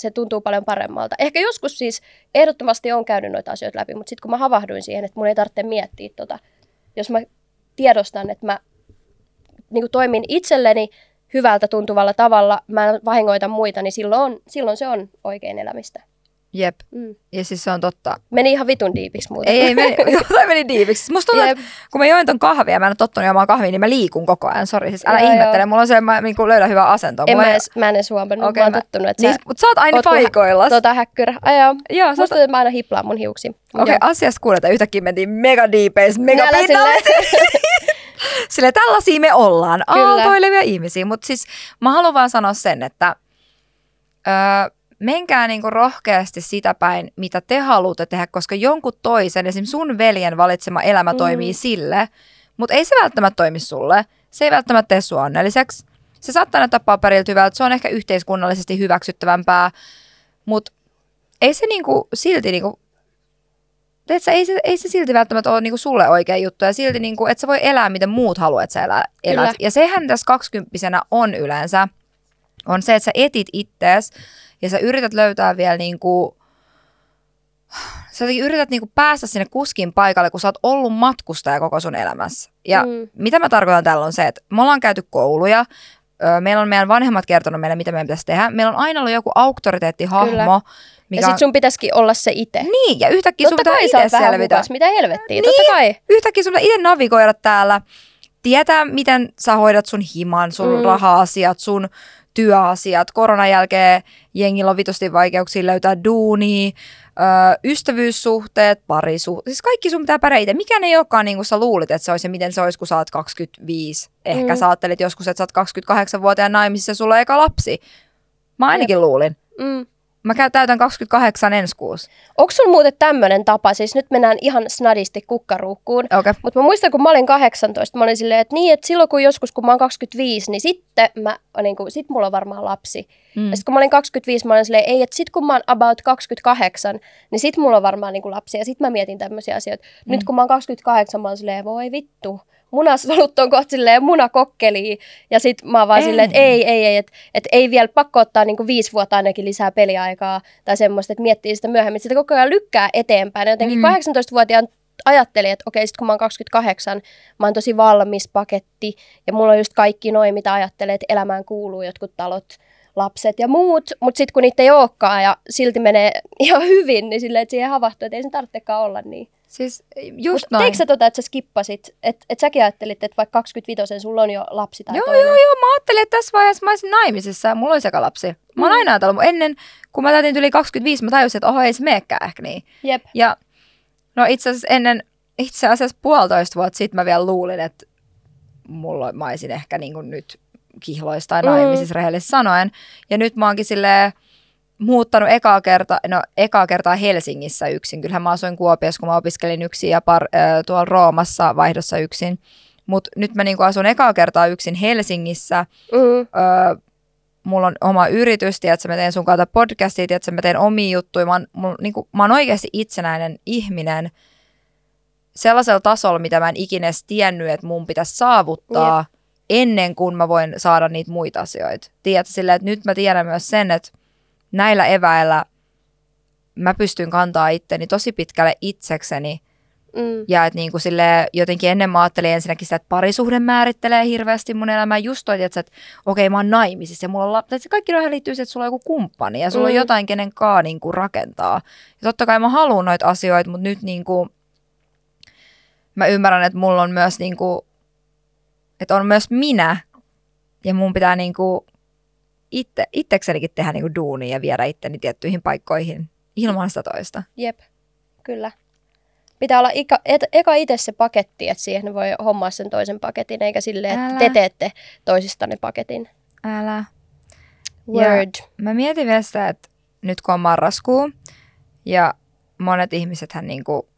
se tuntuu paljon paremmalta. Ehkä joskus siis ehdottomasti on käynyt noita asioita läpi, mutta sitten kun mä havahduin siihen, että mun ei tarvitse miettiä tota, jos mä tiedostan, että mä niin kuin toimin itselleni hyvältä tuntuvalla tavalla, mä vahingoitan muita, niin silloin, silloin se on oikein elämistä. Jep. Mm. Ja siis se on totta. Meni ihan vitun diipiksi muuten. Ei, ei meni, *laughs* jotain *laughs* meni diipiksi. Musta tuntuu, että kun mä join ton kahvia mä en ole tottunut juomaan kahvia, niin mä liikun koko ajan. Sori, siis älä joo, ihmettele. Joo. Mulla on se, mä niin löydän hyvää asentoa. En mä, ei... edes, mä en edes huomannut. Okay, mä oon tottunut, että niin, mutta sä oot aina paikoilla. Tota häkkyrä. Ai joo. joo Musta tuntuu, että mä aina hiplaan mun hiuksi. Okei, okay, asiasta kuuletaan. Yhtäkkiä mentiin mega diipeis, mega pinnalle. *laughs* Sille tällaisia me ollaan. Aaltoilevia ihmisiä. Mutta siis mä haluan vaan sanoa sen, että... Öö, menkää niinku rohkeasti sitä päin, mitä te haluatte tehdä, koska jonkun toisen, esimerkiksi sun veljen valitsema elämä mm. toimii sille, mutta ei se välttämättä toimi sulle. Se ei välttämättä tee sua onnelliseksi. Se saattaa näyttää paperilta hyvältä, se on ehkä yhteiskunnallisesti hyväksyttävämpää, mutta ei se niinku silti niinku, teetkö, ei, se, ei se silti välttämättä ole niinku sulle oikea juttu ja silti niinku, että sä voi elää miten muut haluat, että sä elää, elät. Ja sehän tässä kaksikymppisenä on yleensä, on se, että sä etit ittees ja sä yrität löytää vielä niin kuin, sä yrität niin kuin päästä sinne kuskin paikalle, kun sä oot ollut matkustaja koko sun elämässä. Ja mm. mitä mä tarkoitan tällä on se, että me ollaan käyty kouluja, meillä on meidän vanhemmat kertonut meille, mitä meidän pitäisi tehdä. Meillä on aina ollut joku auktoriteettihahmo. Kyllä. Mikä ja sit sun pitäisikin olla se itse. Niin, ja yhtäkkiä totta sun pitää itse selvitä. Mukas, mitä helvettiä, niin, totta kai. Yhtäkkiä sun pitää itse navigoida täällä, tietää, miten sä hoidat sun himan, sun mm. raha-asiat, sun työasiat. Koronan jälkeen jengillä on vitusti vaikeuksia löytää duunia, ö, ystävyyssuhteet, parisuhteet. Siis kaikki sun pitää pärjätä. Mikään ei olekaan niin kuin sä luulit, että se olisi miten se olisi, kun sä oot 25. Ehkä mm. sä ajattelit joskus, että sä oot 28-vuotiaan naimisissa ja sulla on eka lapsi. Mä ainakin Jep. luulin. Mm. Mä täytän 28 ensi kuussa. Onko sun muuten tämmöinen tapa, siis nyt mennään ihan snadisti kukkaruukkuun, okay. mutta mä muistan, kun mä olin 18, mä olin silleen, että niin, että silloin kun joskus, kun mä oon 25, niin sitten mä, niin kuin, sit mulla on varmaan lapsi. Mm. Ja sitten kun mä olin 25, mä olin silleen, ei, että sit kun mä oon about 28, niin sit mulla on varmaan niin kuin lapsi. Ja sit mä mietin tämmöisiä asioita. Mm. Nyt kun mä oon 28, mä oon silleen, voi vittu, munasolut on kohta silleen munakokkeli. Ja sit mä oon vaan ei. silleen, että ei, ei, ei, että et ei vielä pakko ottaa niinku viisi vuotta ainakin lisää peliaikaa tai semmoista, että miettii sitä myöhemmin. Sitä koko ajan lykkää eteenpäin. Ja jotenkin mm. 18-vuotiaan ajattelin, että okei, sit kun mä oon 28, mä oon tosi valmis paketti ja mulla on just kaikki noin, mitä ajattelee, että elämään kuuluu jotkut talot, lapset ja muut, mutta sitten kun niitä ei olekaan ja silti menee *laughs* ihan hyvin, niin silleen, että siihen havahtuu, että ei sen tarvitsekaan olla niin. Siis just Mut noin. Teikö sä tota, että sä skippasit, että et säkin ajattelit, että vaikka 25 sulla on jo lapsi tai Joo, toinen. joo, joo. Mä ajattelin, että tässä vaiheessa mä olisin naimisissa ja mulla olisi lapsi. Mä mm. oon aina ajatellut, ennen kun mä täytin yli 25, mä tajusin, että oho, ei se meekään ehkä niin. Jep. Ja no itse asiassa ennen, itse asiassa puolitoista vuotta sitten mä vielä luulin, että mulla mä olisin ehkä niin kuin nyt kihloissa tai naimisissa mm. rehellisesti sanoen. Ja nyt mä oonkin silleen, muuttanut ekaa, kerta, no, ekaa kertaa Helsingissä yksin. Kyllähän mä asuin Kuopiossa, kun mä opiskelin yksin ja par, äh, tuolla Roomassa vaihdossa yksin. Mutta nyt mä niinku asun ekaa kertaa yksin Helsingissä. Mm. Öö, mulla on oma yritys, että mä teen sun kautta podcastia, että mä teen omia juttuja. Mä oon, mulla, niinku, mä oon oikeasti itsenäinen ihminen sellaisella tasolla, mitä mä en ikinä edes tiennyt, että mun pitäisi saavuttaa yep. ennen kuin mä voin saada niitä muita asioita. Tiedätkö, sillä, että nyt mä tiedän myös sen, että näillä eväillä mä pystyn kantaa itteni tosi pitkälle itsekseni Mm. Ja että niin kuin sille jotenkin ennen mä ajattelin ensinnäkin sitä, että parisuhde määrittelee hirveästi mun elämää. Just toi, että, että okei mä oon naimisissa ja mulla on se kaikki noihin liittyy siihen, että sulla on joku kumppani ja sulla mm. on jotain, kenen kaa niin kuin rakentaa. Ja totta kai mä haluan noita asioita, mutta nyt niin kuin, mä ymmärrän, että mulla on myös niin kuin, että on myös minä ja mun pitää niin kuin itse, itseksenikin tehdä niin kuin duunia ja viedä itteni tiettyihin paikkoihin ilman sitä toista. Jep, kyllä. Pitää olla ika, et, eka itse se paketti, että siihen voi hommaa sen toisen paketin, eikä silleen, että Älä. te teette toisistanne paketin. Älä. Word. Mä mietin vielä sitä, että nyt kun on marraskuu ja monet ihmisethän niinku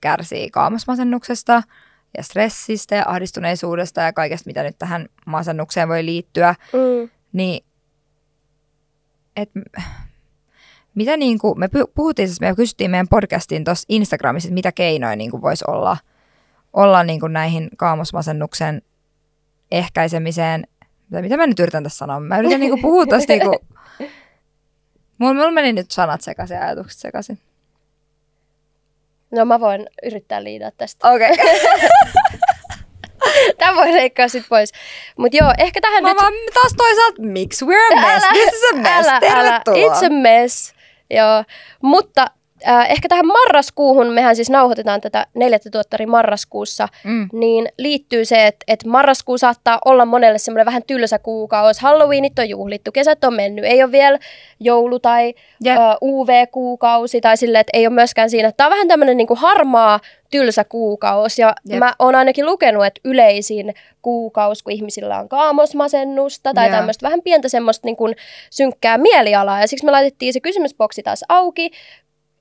kärsii kaamosmasennuksesta ja stressistä ja ahdistuneisuudesta ja kaikesta, mitä nyt tähän masennukseen voi liittyä, Mm. niin et, mitä niinku, me pu- puhuttiin, siis me kysyttiin meidän podcastiin tuossa Instagramissa, että mitä keinoja niinku voisi olla, olla niinku näihin kaamosmasennuksen ehkäisemiseen. Mitä, mitä mä nyt yritän tässä sanoa? Mä yritän niinku puhua tästä *laughs* niinku... Mulla, mulla meni nyt sanat sekaisin ja ajatukset sekaisin. No mä voin yrittää liidaa tästä. Okei. *laughs* Okay. Tämä voi leikkaa sit pois. Mutta joo, ehkä tähän Mä nyt... vaan taas toisaalta, miksi we're a mess? Älä- This is a mess. Älä, älä, it's a mess. Joo, mutta äh, ehkä tähän marraskuuhun, mehän siis nauhoitetaan tätä neljättä tuottari marraskuussa, Mm. niin liittyy se, että, että marraskuu saattaa olla monelle semmoinen vähän tylsä kuukausi. Halloweenit on juhlittu, kesät on mennyt, ei ole vielä joulu tai Jep. ö, UV-kuukausi tai silleen, että ei ole myöskään siinä. Tämä on vähän tämmöinen niin harmaa, tylsä kuukausi ja Jep. mä oon ainakin lukenut, että yleisin kuukausi, kun ihmisillä on kaamosmasennusta tai Joo. tämmöistä vähän pientä semmoista niin kuin synkkää mielialaa ja siksi me laitettiin se kysymysboksi taas auki,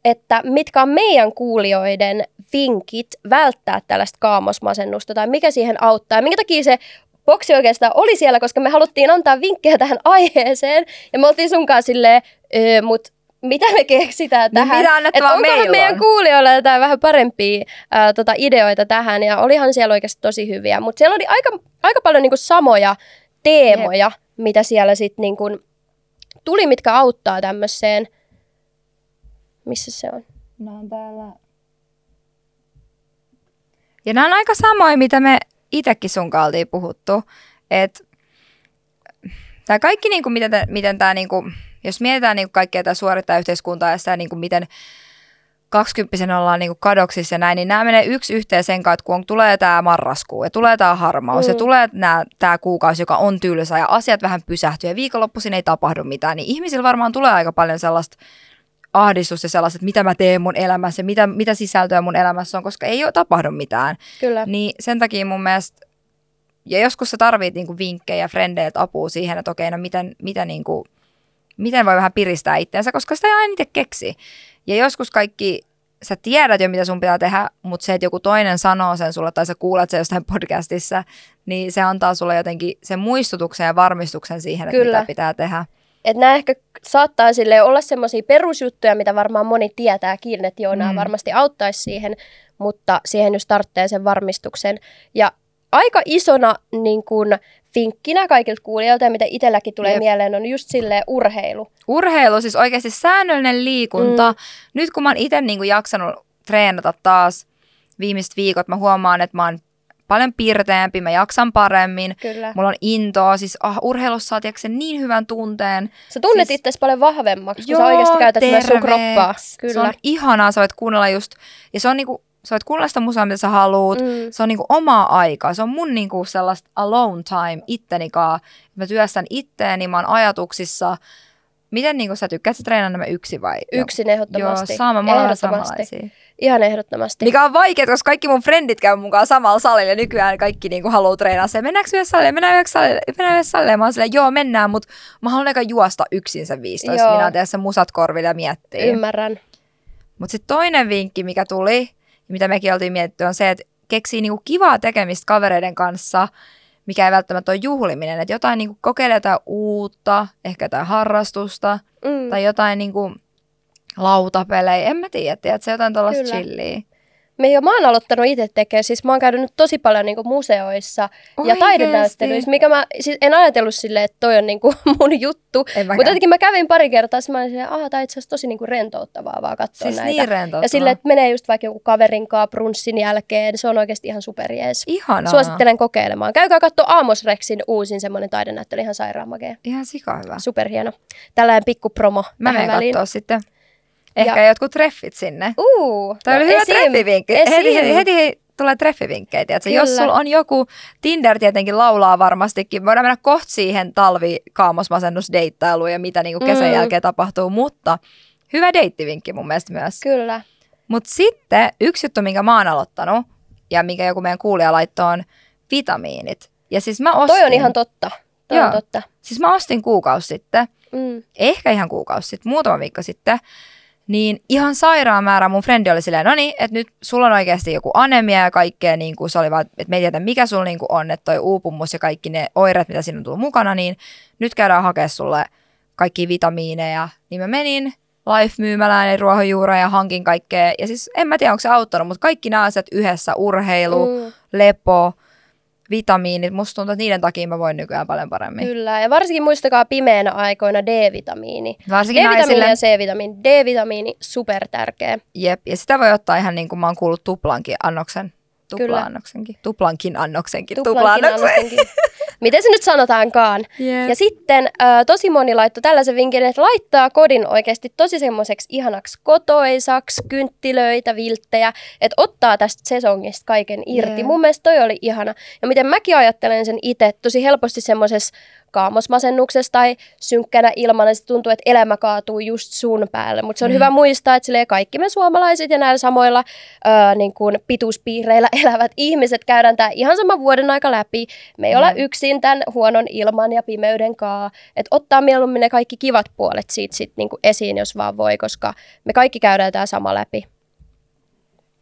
että mitkä on meidän kuulijoiden vinkit välttää tällaista kaamosmasennusta tai mikä siihen auttaa ja minkä takia se boksi oikeastaan oli siellä, koska me haluttiin antaa vinkkejä tähän *laughs* aiheeseen ja me oltiin sunkaan silleen, öö, mut mitä me keksitään Niin tähän? mitä annettavaa onkohan meillä meidän on? kuulijoilla jotain vähän parempia ää, tota, ideoita tähän ja olihan siellä oikeasti tosi hyviä, mutta siellä oli aika, aika paljon niinku samoja teemoja, mitä siellä sitten niinku tuli, mitkä auttaa tämmöiseen. Missä se on? Nämä on täällä. Ja nämä on aika samoja, mitä me itsekin sun kanssa oltiin puhuttu. Että tämä kaikki, niin kuin, miten, miten tämä, niin kuin, jos mietitään niin kuin kaikkea tämä suorittaa yhteiskuntaa ja sitä, niin kuin, miten kaksikymppisen ollaan niin kuin kadoksissa ja näin, niin nämä menee yksi yhteen sen että kun on, tulee tämä marraskuu ja tulee tämä harmaus mm. ja tulee nää, tämä kuukausi, joka on tylsä ja asiat vähän pysähtyy ja viikonloppuisin ei tapahdu mitään, niin ihmisillä varmaan tulee aika paljon sellaista ahdistusta ja sellaista, että mitä mä teen mun elämässä mitä, mitä sisältöä mun elämässä on, koska ei ole tapahdu mitään. Kyllä. Niin sen takia mun mielestä, ja joskus sä tarvit niinku vinkkejä frendeiltä apua siihen, että okei, no miten, miten, niinku, miten voi vähän piristää itseänsä, koska sitä ei aina itse keksi. Ja joskus kaikki, sä tiedät jo, mitä sun pitää tehdä, mutta se, että joku toinen sanoo sen sulle tai sä kuulet sen jostain *laughs* podcastissa, niin se antaa sulle jotenkin sen muistutuksen ja varmistuksen siihen, että Kyllä. mitä pitää tehdä. Et nämä ehkä saattaa sille olla semmoisia perusjuttuja, mitä varmaan moni tietääkin, että joo, nämä Mm. varmasti auttaisi siihen, mutta siihen just tarvitsee sen varmistuksen. Ja aika isona niin kun, vinkkinä kaikilta kuulijoilta, ja mitä itselläkin tulee Jep. Mieleen, on just silleen urheilu. Urheilu, siis oikeasti säännöllinen liikunta. Mm. Nyt kun mä oon itse niinku jaksanut treenata taas viimeiset viikot, mä huomaan, että mä oon paljon piirteämpi, mä jaksan paremmin. Kyllä. Mulla on intoa, siis ah, urheilussa saa tiedätkö, sen niin hyvän tunteen. Sä tunnet siis- itsesi paljon vahvemmaksi, kun sä oikeasti käytät myös sun kroppaa. Se on ihanaa, sä voit kuunnella just, ja se on niinku, sä voit kuunnella sitä musaa, mitä sä haluut. Mm. Se on niinku omaa aikaa, se on mun niinku sellaista alone time ittenikaa. Mä työstän itteeni, mä oon ajatuksissa. Miten niinku sä tykkäät sä treenaa nämä yksi vai? Yksin Joo, ehdottomasti. sama, me ollaan samanlaisia. Ihan ehdottomasti. Mikä on vaikea, koska kaikki mun frendit käy mukaan samalla salilla ja nykyään kaikki niinku haluaa treenaa se. Mennäänkö yhdessä salille? Mennään yhdessä salille? Mennään yhdessä salille? Mä oon silleen, joo mennään, mutta mä haluan aika juosta yksin sen 15 Joo. minä tehdä sen musat korville ja miettiä. Ymmärrän. Mutta sitten toinen vinkki, mikä tuli, mitä mekin oltiin mietitty, on se, että keksii niinku kivaa tekemistä kavereiden kanssa, mikä ei välttämättä ole juhliminen. Että jotain niinku kokeilee jotain uutta, ehkä jotain harrastusta Mm. tai jotain niinku lautapelejä, en mä tiedä, tiedät, se jotain tuollaista chilliä. Me jo, mä oon aloittanut itse tekemään, siis mä oon käynyt nyt tosi paljon niinku museoissa ja Oikeesti? taidenäyttelyissä, mikä mä siis en ajatellut silleen, että toi on niinku *laughs* mun juttu. Mutta jotenkin mä kävin pari kertaa, ja mä olin silleen, aha, tää itse asiassa tosi niinku rentouttavaa vaan katsoa Siis näitä. niin rentouttavaa. ja silleen, että menee just vaikka joku kaverin kanssa brunssin jälkeen, se on oikeasti ihan superjees. Ihanaa. Suosittelen kokeilemaan. Käykää katsoa Aamos Rexin uusin semmoinen taidenäyttely, ihan sairaan makea. Ihan sika hyvä. Superhieno. Tällainen pikku promo Mä menen katsoa sitten. Ehkä Ja- jotkut treffit sinne. Uu, Toi oli no hyvä esim, treffivinkki. esim. Heti, heti, heti tulee treffivinkkejä. Tiedätkö? Jos sulla on joku, Tinder tietenkin laulaa varmastikin. Voidaan mennä kohta siihen talvi kaamosmasennusdeittailuun ja mitä niin kesän Mm. jälkeen tapahtuu. Mutta hyvä deittivinkki mun mielestä myös. Kyllä. Mutta sitten yksi juttu, minkä mä oon aloittanut ja minkä joku meidän kuulija laittoi on vitamiinit. Ja siis mä ostin, Toi on ihan totta. Toi Joo. on totta. siis mä ostin kuukausi sitten Mm. ehkä ihan kuukausi sitten, muutama viikko sitten, niin ihan sairaan määrä mun frendi oli silleen, no niin, että nyt sulla on oikeasti joku anemia ja kaikkea, niin kuin se oli vaan, että me ei tiedä mikä sulla niin kuin on, että toi uupumus ja kaikki ne oireet, mitä siinä on tullut mukana, niin nyt käydään hakea sulle kaikki vitamiineja. Niin mä menin Life-myymälään eli ruohonjuura ja hankin kaikkea. Ja siis en mä tiedä, onko se auttanut, mutta kaikki nämä asiat yhdessä, urheilu. Mm, lepo, vitamiinit, musta tuntuu, että niiden takia mä voin nykyään paljon paremmin. kyllä. Ja varsinkin muistakaa pimeänä aikoina D-vitamiini. Varsinkin D-vitamiini naisille. ja C-vitamiini. D-vitamiini super tärkeä. Jep, ja sitä voi ottaa ihan niin kuin mä oon kuullut tuplankin annoksen. Tupla-annoksenkin. Tuplankin annoksenkin. Tuplankin Tupla-annoksen. annostenkin. *laughs* Miten se nyt sanotaankaan? Jep. Ja sitten äh, tosi moni laittoi tällaisen vinkin, että laittaa kodin oikeasti tosi semmoiseksi ihanaksi kotoisaksi, kynttilöitä, vilttejä, että ottaa tästä sesongista kaiken irti. Jep. Mun mielestä toi oli ihana. Ja miten mäkin ajattelen sen itse, tosi helposti semmoisessa kaamosmasennuksessa tai synkkänä ilmana, se tuntuu, että elämä kaatuu just sun päälle. Mutta se on Mm. hyvä muistaa, että kaikki me suomalaiset ja näillä samoilla ää, niin kuin pituuspiireillä *laughs* elävät ihmiset käydään tämä ihan sama vuoden aika läpi. Me ei olla Jep. Yksin tämän huonon ilman ja pimeyden kaa. Että ottaa mieluummin ne kaikki kivat puolet siitä sit niin kuin esiin, jos vaan voi, koska me kaikki käydään tämä sama läpi.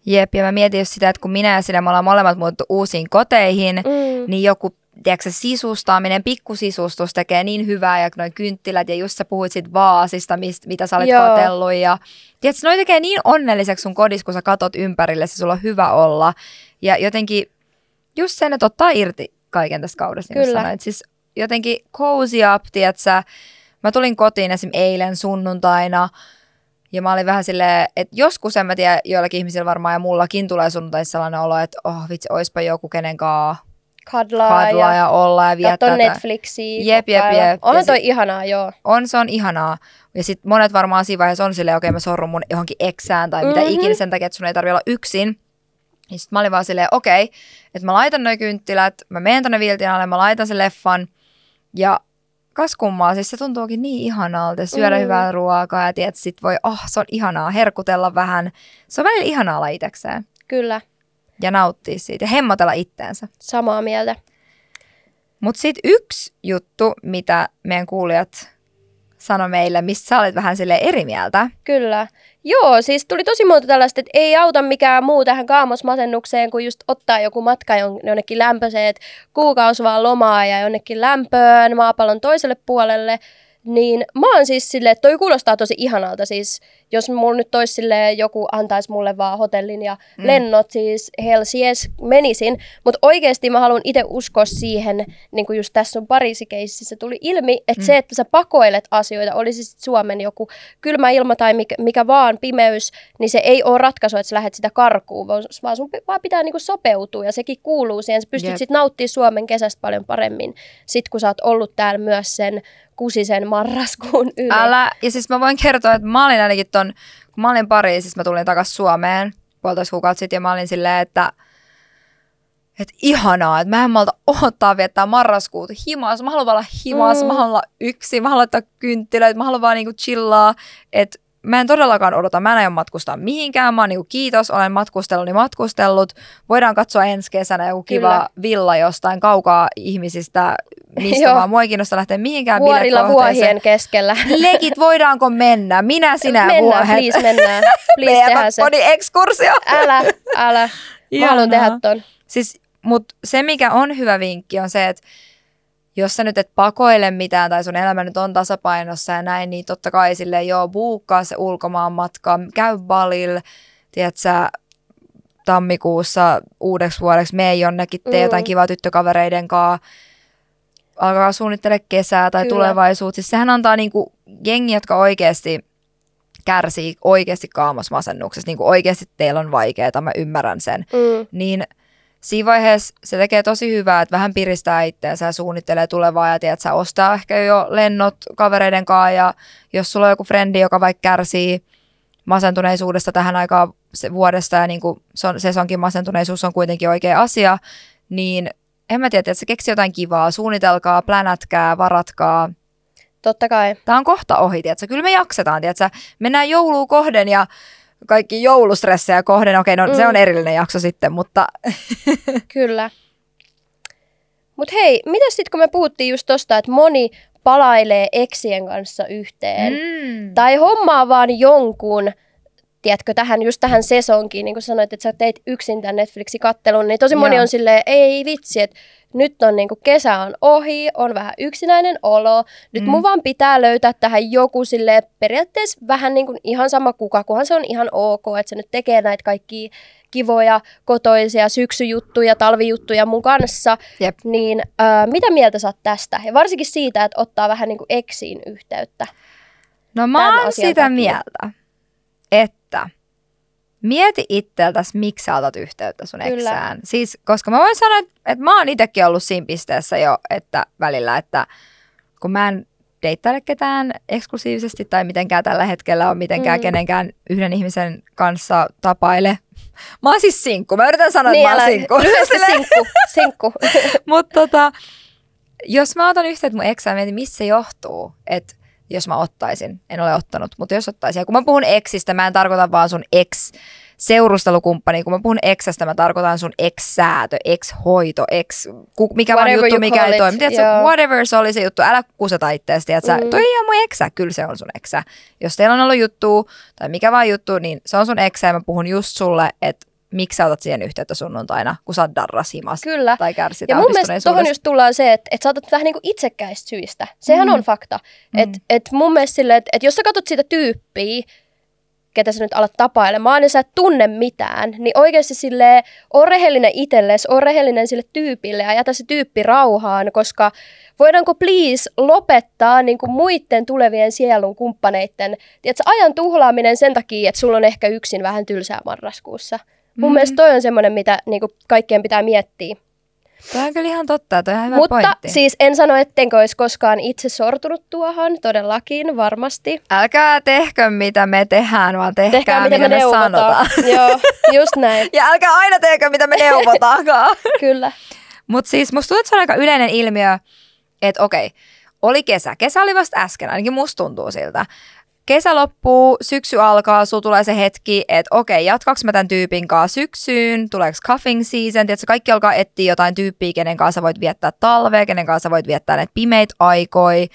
Jep, ja mä mietin just sitä, että kun minä ja sinä me ollaan molemmat muuttu uusiin koteihin, Mm. niin joku tiedätkö, sisustaaminen, pikkusisustus tekee niin hyvää, ja noin kynttilät, ja just sä puhuit siitä vaasista, mist, mitä sä olet Joo. ja tiedätkö, noi tekee niin onnelliseksi sun kodissa, kun sä katot ympärille, se sulla on hyvä olla, ja jotenkin just sen, että ottaa irti kaiken tästä kaudesta, niin Kyllä. sanoit. siis jotenkin cozy up, tiedätkö, sä, mä tulin kotiin esim. eilen sunnuntaina, ja mä olin vähän silleen, että joskus en mä tiedä, joillakin ihmisillä varmaan ja mullakin tulee sunnuntaisi sellainen olo, että oh vitsi, oispa joku kenen kaa Kadlaa, kadlaa ja, ja olla ja viettää. tätä. Netflixiä. Jep, jep, jep. Onhan sit- toi ihanaa, joo. On, se on ihanaa. Ja sitten monet varmaan siinä vaiheessa on silleen, okei okay, mä sorrun mun johonkin eksään tai mitä Mhm. ikinä sen takia, että sun ei tarvi olla yksin. Ja sitten mä olin vaan silleen, okei, okay, että mä laitan noi kynttilät, mä menen tonne viltin alle, mä laitan sen leffan. Ja kas kummaa, siis se tuntuukin niin ihanalta, syödä Mm. hyvää ruokaa ja tiedät, sit voi, oh, se on ihanaa, herkutella vähän. Se on välillä ihanaa olla itekseen Kyllä, ja nauttia siitä ja hemmotella itteensä. samaa mieltä. Mutta sitten yksi juttu, mitä meidän kuulijat sanoi meille, missä sä olet vähän sille eri mieltä. Kyllä. Joo, siis tuli tosi monta tällaista, että ei auta mikään muu tähän kaamosmasennukseen, kuin just ottaa joku matka jon- jonnekin lämpöiseen, että kuukausi vaan lomaa ja jonnekin lämpöön maapallon toiselle puolelle. Niin mä oon siis silleen, että toi kuulostaa tosi ihanalta. Siis jos mulla nyt olisi silleen, joku antaisi mulle vaan hotellin ja Mm. lennot, siis hell yes, menisin. Mutta oikeasti mä haluan itse uskoa siihen, niin kuin just tässä sun Pariisi-keississä tuli ilmi, että Mm. se, että sä pakoilet asioita, olisi sitten Suomen joku kylmä ilma tai mikä, mikä vaan pimeys, niin se ei ole ratkaisu, että sä lähdet sitä karkuun, vaan sun vaan pitää niinku sopeutua ja sekin kuuluu siihen. Sä pystyt Jep. sitten nauttimaan Suomen kesästä paljon paremmin, sit kun sä oot ollut täällä myös sen kusisen marraskuun yli. Älä, ja siis mä voin kertoa, että mä olin ainakin ton, kun mä olin Pariisissa, mä tulin takaisin Suomeen puolitoista kuukautta sitten ja mä olin silleen, että että ihanaa, että mä en malta odottaa viettää marraskuuta himas. Mä haluan olla himas, Mm. mä haluan olla yksin, mä haluan laittaa kynttilöitä, mä haluan vaan niinku chillaa. Että mä en todellakaan odota, mä en aio matkustaa mihinkään. Mä oon niinku kiitos, olen matkustellut, niin matkustellut. Voidaan katsoa ensi kesänä joku kiva Kyllä. villa jostain kaukaa ihmisistä, mistä Joo. vaan. Mua ei kiinnosta lähteä mihinkään Vuorilla vuohien keskellä. Legit, voidaanko mennä? Minä, sinä, mennään, vuohet. please, mennään. *laughs* Please, tehdään se. Ekskursio. Älä, älä. Mä haluan tehdä ton. Siis, mutta se, mikä on hyvä vinkki, on se, että jos sä nyt et pakoile mitään tai sun elämä nyt on tasapainossa ja näin, niin totta kai silleen, joo, buukkaa se ulkomaan matka, käy balil, tiedät sä, tammikuussa uudeksi vuodeksi mene jonnekin, tee Mm. jotain kivaa tyttökavereiden kanssa, alkaa suunnittele kesää tai Kyllä. tulevaisuutta. Siis sehän antaa niinku jengi, jotka oikeasti kärsii oikeasti kaamosmasennuksesta, niinku oikeasti teillä on vaikeaa, mä ymmärrän sen, Mm. niin siinä vaiheessa se tekee tosi hyvää, että vähän piristää itseänsä ja suunnittelee tulevaa ja tiedät, sä ostaa ehkä jo lennot kavereiden kanssa ja jos sulla on joku frendi, joka vaikka kärsii masentuneisuudesta tähän aikaan se vuodesta ja niin kuin sesonkin masentuneisuus on kuitenkin oikea asia, niin en mä tiedä, että se keksi jotain kivaa, suunnitelkaa, plänätkää, varatkaa. Totta kai. Tämä on kohta ohi, tiedätkö? Kyllä me jaksetaan, tiedätkö? Mennään jouluun kohden ja kaikki joulustressejä kohden. Okei, no mm. se Mm. on erillinen jakso sitten, mutta *laughs* Kyllä. Mutta hei, mitä sitten kun me puhuttiin just tosta, että moni palailee eksien kanssa yhteen, mm. tai hommaa vaan jonkun, tiedätkö, tähän, just tähän sesonkiin, niin kuin sanoit, että sä teit yksin tämän Netflixin kattelun, niin tosi moni Joo. on silleen, ei vitsi, että nyt on niin kuin kesä on ohi, on vähän yksinäinen olo, nyt Mm. mun vaan pitää löytää tähän joku sille periaatteessa vähän niin kuin ihan sama kuka, kunhan se on ihan ok, että se nyt tekee näitä kaikkia kivoja, kotoisia syksyjuttuja, talvijuttuja mun kanssa, Jep. niin ää, mitä mieltä sä oot tästä? Ja varsinkin siitä, että ottaa vähän niin kuin eksiin yhteyttä. No mä oon sitä takia. mieltä, että mieti itseltäsi, miksi sä otat yhteyttä sun Kyllä. eksään. Siis, koska mä voin sanoa, että, että mä oon itsekin ollut siinä pisteessä jo, että välillä, että kun mä en deittaile ketään eksklusiivisesti tai mitenkään tällä hetkellä on mitenkään Mm. kenenkään yhden ihmisen kanssa tapaile. *laughs* Mä oon siis sinkku. Mä yritän sanoa, että mä oon sinkku. *laughs* Lyhyesti sinkku. sinkku. *laughs* Mutta tota, jos mä otan yhteyttä mun eksään, mietin, missä se johtuu, että jos mä ottaisin, en ole ottanut, mutta jos ottaisin. Ja kun mä puhun eksistä, mä en tarkoita vaan sun ex seurustelukumppani, kun mä puhun eksästä, mä tarkoitan sun ex-säätö, ex-hoito, ex, ku- mikä vaan Whatever juttu, you mikä ei toimi. Tiedätkö, joo. whatever se oli se juttu, älä kuseta itseäsi, Mm. mm. toi ei ole mun eksä, kyllä se on sun eksä. Jos teillä on ollut juttu tai mikä vaan juttu, niin se on sun eksä ja mä puhun just sulle, että miksi sä otat siihen yhteyttä sunnuntaina, kun sä oot darras himas Kyllä. tai kärsit Ja mun mielestä tuohon ahdistuneisuudesta. just tullaan se, että, että sä otat vähän niin kuin itsekkäistä syistä. Sehän Mm. on fakta. Mm. Että et mun mielestä silleen, että, että jos sä katsot sitä tyyppiä, ketä sä nyt alat tapailemaan, niin sä et tunne mitään, niin oikeasti sille on rehellinen itsellesi, on rehellinen sille tyypille ja jätä se tyyppi rauhaan, koska voidaanko please lopettaa niin kuin muiden tulevien sielun kumppaneiden tiedätkö, ajan tuhlaaminen sen takia, että sulla on ehkä yksin vähän tylsää marraskuussa. Mun Mm. mielestä toi on semmoinen, mitä niin kuin kaikkien pitää miettiä. Toi on kyllä ihan totta, toi on ihan hyvä Mutta pointti. siis en sano, ettenkö olisi koskaan itse sortunut tuohon, todellakin, varmasti. Älkää tehkö mitä me tehdään, vaan tehkää, Tehkää mitä me me neuvotaan. sanotaan. *laughs* Joo, just näin, Ja älkää aina tehkö mitä me neuvotaankaan. *laughs* kyllä. Mutta siis musta tuntuu, että se on aika yleinen ilmiö, että okei, oli kesä. Kesä oli vasta äsken, ainakin musta tuntuu siltä. Kesä loppuu, syksy alkaa, sulla tulee se hetki, että okei, jatkaks mä tämän tyypin kanssa syksyyn, tuleeko cuffing season, tiedätkö, kaikki alkaa etsiä jotain tyyppiä, kenen kanssa voit viettää talvea, kenen kanssa voit viettää näitä pimeitä aikoi,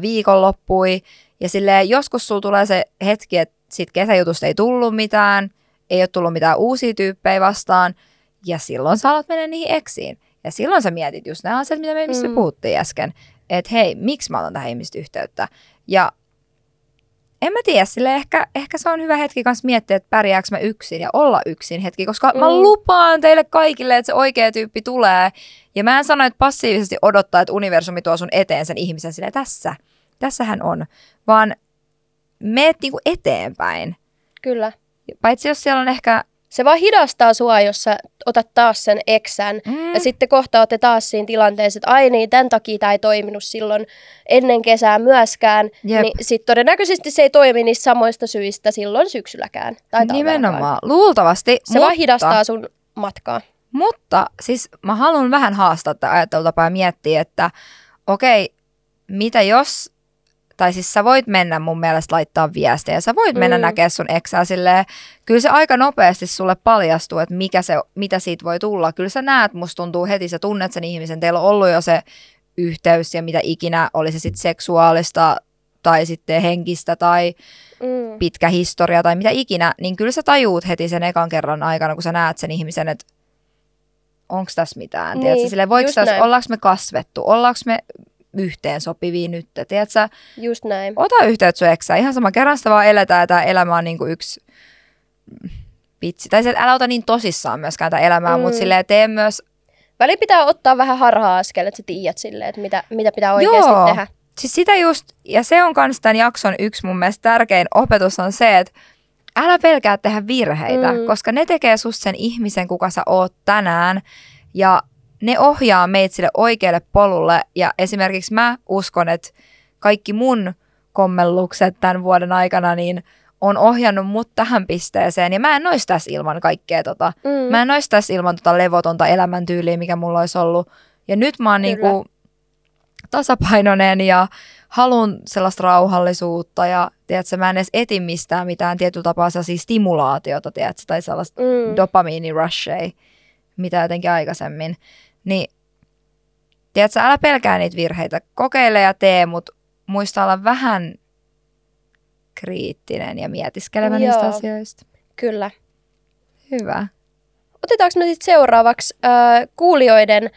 viikonloppui. Ja silleen joskus sulla tulee se hetki, että sit kesäjutusta ei tullut mitään, ei ole tullut mitään uusia tyyppejä vastaan, ja silloin sä alat mennä niihin eksiin. Ja silloin sä mietit just nämä asiat, mitä me, mistä Mm. puhuttiin äsken. Että hei, miksi mä otan tähän ihmistä yhteyttä? Ja en mä tiedä, sille ehkä, ehkä se on hyvä hetki kanssa miettiä, että pärjääkö mä yksin ja olla yksin hetki, koska mm. mä lupaan teille kaikille, että se oikea tyyppi tulee. Ja mä en sano, että passiivisesti odottaa, että universumi tuo sun eteen sen ihmisen sille tässä. Tässä hän on. Vaan meet niinku eteenpäin. Kyllä. Paitsi jos siellä on ehkä... Se vaan hidastaa sua, jos sä otat taas sen eksän. Mm, Ja sitten kohta olette taas siinä tilanteessa, että ai niin, tämän takia tämä ei toiminut silloin ennen kesää myöskään. Jep. Niin sitten todennäköisesti se ei toimi niistä samoista syistä silloin syksylläkään. Tai talvellakaan. nimenomaan. Luultavasti. Se mutta, vaan hidastaa sun matkaa. Mutta siis mä haluan vähän haastaa tätä ajattelutapaa ja miettiä, että okei, mitä jos, tai siis sä voit mennä mun mielestä laittaa viestejä, sä voit mennä Mm. näkemään sun eksää silleen, kyllä se aika nopeasti sulle paljastuu, että mikä se, mitä siitä voi tulla. Kyllä sä näet, musta tuntuu heti, sä tunnet sen ihmisen, teillä on ollut jo se yhteys ja mitä ikinä, oli se sitten seksuaalista tai sitten henkistä tai Mm. pitkä historia tai mitä ikinä, niin kyllä sä tajuut heti sen ekan kerran aikana, kun sä näet sen ihmisen, että onko tässä mitään. Niin, Tiedätkö, silleen, voiko tässä, ollaanko me kasvettu, ollaanko me yhteen sopivia nyt. Tiedätkö, Just näin. ota yhteyttä sun eksään. Ihan sama, kerran sitä vaan eletään tämä elämä on niinku yksi vitsi. Tai se, että älä ota niin tosissaan myöskään tätä elämää, mm. Mutta silleen tee myös Väli pitää ottaa vähän harha-askel, että sä tiedät silleen, että mitä, mitä pitää oikeasti Joo. tehdä. Siis sitä just, ja se on myös tämän jakson yksi mun mielestä tärkein opetus on se, että älä pelkää tehdä virheitä, mm. koska ne tekee susta sen ihmisen, kuka sä oot tänään, ja ne ohjaa meitä sille oikealle polulle, ja esimerkiksi mä uskon, että kaikki mun kommellukset tämän vuoden aikana, niin on ohjannut mut tähän pisteeseen, ja mä en ois tässä ilman kaikkea tota, Mm. Mä en ois tässä ilman tota levotonta elämäntyyliä, mikä mulla olisi ollut. Ja nyt mä oon Kyllä. niinku tasapainoinen ja halun sellaista rauhallisuutta ja tiedätkö, mä en edes eti mistään mitään tietyllä tapaa sellaisia stimulaatiota, tiedätkö, tai sellaista Mm. dopamiinirusheja, mitä jotenkin aikaisemmin. Niin, tiedätkö, älä pelkää niitä virheitä. Kokeile ja tee, mutta muista olla vähän kriittinen ja mietiskelevä niistä Joo. asioista. Kyllä. Hyvä. Otetaanko me sitten seuraavaksi äh, kuulijoiden